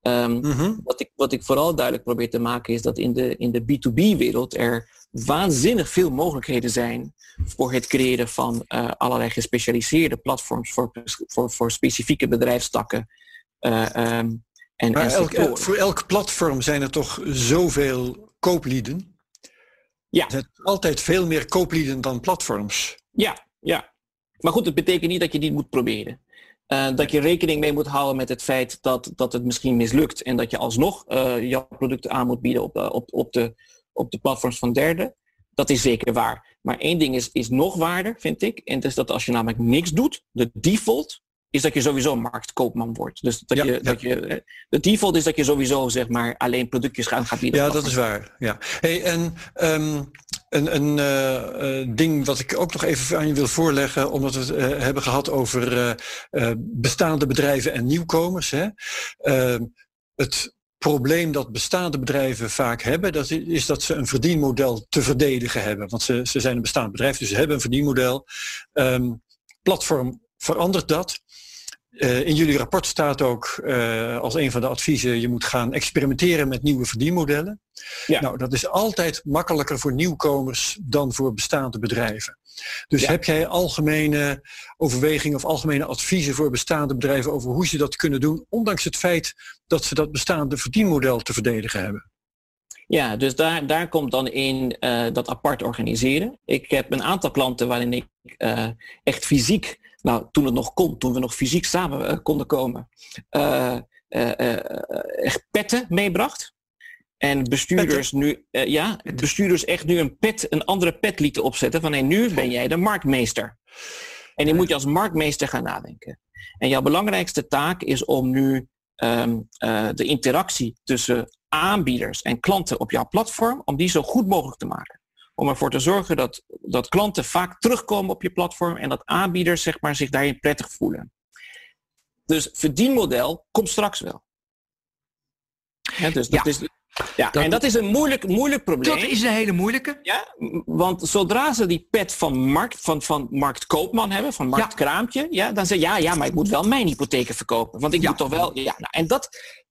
Um, wat, ik, wat ik vooral duidelijk probeer te maken is dat in de, in de B2B-wereld er waanzinnig veel mogelijkheden zijn voor het creëren van uh, allerlei gespecialiseerde platforms voor, voor, voor specifieke bedrijfstakken. Uh, um, en, maar elk, voor elk platform zijn er toch zoveel kooplieden? Ja. Er zijn altijd veel meer kooplieden dan platforms. Ja, ja. Maar goed, het betekent niet dat je niet moet proberen. Uh, dat je rekening mee moet houden met het feit dat, dat het misschien mislukt en dat je alsnog uh, jouw producten aan moet bieden op, uh, op, op, de, op de platforms van derden. Dat is zeker waar. Maar één ding is, is nog waarder, vind ik. En dat is dat als je namelijk niks doet, de default is dat je sowieso marktkoopman wordt. Dus dat je, dat je, de default is dat je sowieso zeg maar alleen productjes gaat, gaat bieden. Ja, dat is waar. Ja. Hey, en um, een, een uh, ding wat ik ook nog even aan je wil voorleggen, omdat we het uh, hebben gehad over bestaande bedrijven en nieuwkomers. Hè. Ehm, het probleem dat bestaande bedrijven vaak hebben, dat is dat ze een verdienmodel te verdedigen hebben. Want ze, ze zijn een bestaand bedrijf, dus ze hebben een verdienmodel. Um, platform verandert dat. Uh, in jullie rapport staat ook uh, als een van de adviezen, je moet gaan experimenteren met nieuwe verdienmodellen. Ja. Nou, dat is altijd makkelijker voor nieuwkomers dan voor bestaande bedrijven. Dus ja. heb jij algemene overwegingen of algemene adviezen voor bestaande bedrijven over hoe ze dat kunnen doen, ondanks het feit dat ze dat bestaande verdienmodel te verdedigen hebben? Ja, dus daar, daar komt dan in uh, dat apart organiseren. Ik heb een aantal klanten waarin ik echt fysiek nou, toen het nog kon, toen we nog fysiek samen uh, konden komen, uh, echt petten meebracht. En bestuurders nu, ja, bestuurders echt nu een pet, een andere pet lieten opzetten van nee, nu ben jij de marktmeester. En die moet je als marktmeester gaan nadenken. En jouw belangrijkste taak is om nu um, de interactie tussen aanbieders en klanten op jouw platform, om die zo goed mogelijk te maken om ervoor te zorgen dat, dat klanten vaak terugkomen op je platform en dat aanbieders zeg maar, zich daarin prettig voelen. Dus verdienmodel komt straks wel. Ja, dus dat ja. is, ja, en dat is een moeilijk, moeilijk probleem. Dat is een hele moeilijke. Ja, want zodra ze die pet van, markt, van, van marktkoopman hebben, van marktkraampje, ja. ja dan zeggen ja, ja, maar ik moet wel mijn hypotheken verkopen. Want ik moet toch wel. Ja, nou, en dat,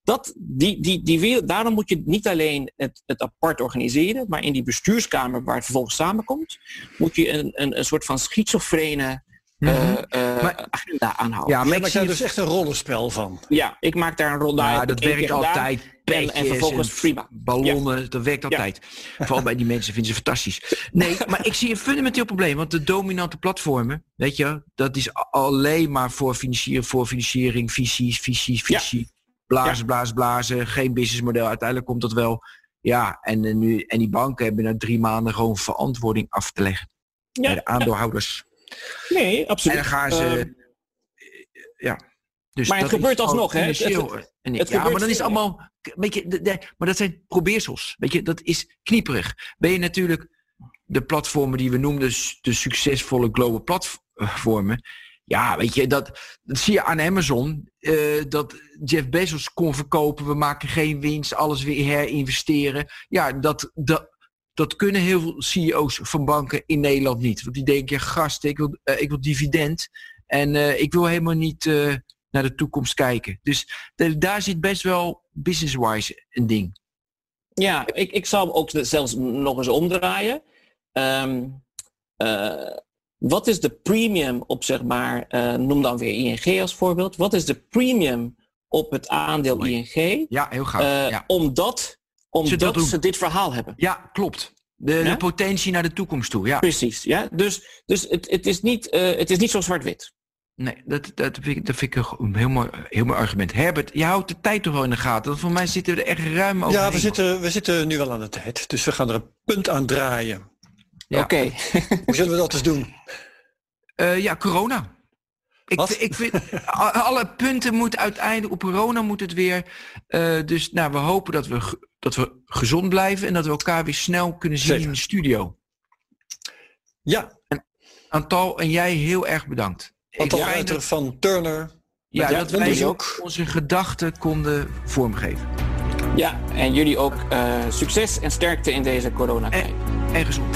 dat, die, die, die wereld, daarom moet je niet alleen het, het apart organiseren, maar in die bestuurskamer waar het vervolgens samenkomt, moet je een, een, een soort van schizofrene uh, uh, maar, agenda aanhouden. Ja, maar ik zie dus echt een rollenspel van. Ja, ik maak daar een rol Ja, dat werkt altijd. En, en, vervolgens prima. Ballonnen, ja. dat werkt altijd. Ja. Vooral bij die mensen vinden ze fantastisch. Nee, maar ik zie een fundamenteel probleem. Want de dominante platformen, weet je, dat is alleen maar voor financiering, voor financiering, visies, visies, visie. Blazen, blazen, blazen. Geen businessmodel. Uiteindelijk komt dat wel. Ja, en, nu, en die banken hebben na drie maanden gewoon verantwoording af te leggen. Bij de aandeelhouders. Nee, absoluut. En dan gaan ze. Uh, ja. Dus maar het gebeurt alsnog, hè? Het, het, het, ja, maar dan is het allemaal. Weet je, de, de, maar dat zijn probeersels. Weet je, dat is knieperig. Ben je natuurlijk de platformen die we noemden, de succesvolle global platformen. Ja, weet je, dat, dat zie je aan Amazon. Uh, dat Jeff Bezos kon verkopen, we maken geen winst, alles weer herinvesteren. Ja, dat, dat, dat kunnen heel veel CEO's van banken in Nederland niet. Want die denken, gast, ik wil, uh, ik wil dividend. En uh, ik wil helemaal niet naar de toekomst kijken. Dus daar zit best wel business-wise een ding. Ja, ik, ik zal ook zelfs nog eens omdraaien. Um, wat is de premium op, zeg maar, noem dan weer ING als voorbeeld. Wat is de premium op het aandeel ING? Ja, heel gaaf. Ja. Omdat omdat ze dit verhaal hebben. Ja, klopt. De, de, potentie naar de toekomst toe, ja. Precies, ja. Dus, dus het, het, is niet, uh, het is niet zo zwart-wit. Nee, dat, dat, vind ik, dat vind ik een heel mooi, heel mooi argument. Herbert, je houdt de tijd toch wel in de gaten? Voor mij zitten we er echt ruim over. Ja, we zitten, we zitten nu wel aan de tijd. Dus we gaan er een punt aan draaien. Ja. Oké. Okay. Hoe zullen we dat eens doen? Uh, ja, corona. Ik, ik vind, alle punten moeten uiteindelijk, op corona moet het weer. Uh, dus nou, we hopen dat we, dat we gezond blijven en dat we elkaar weer snel kunnen zien Zeker. in de studio. Ja. En Antal en jij heel erg bedankt. Antal Ruiter van Turner. Ja, dat wij ook onze gedachten konden vormgeven. Ja, en jullie ook uh, succes en sterkte in deze coronatijd. En, en gezond.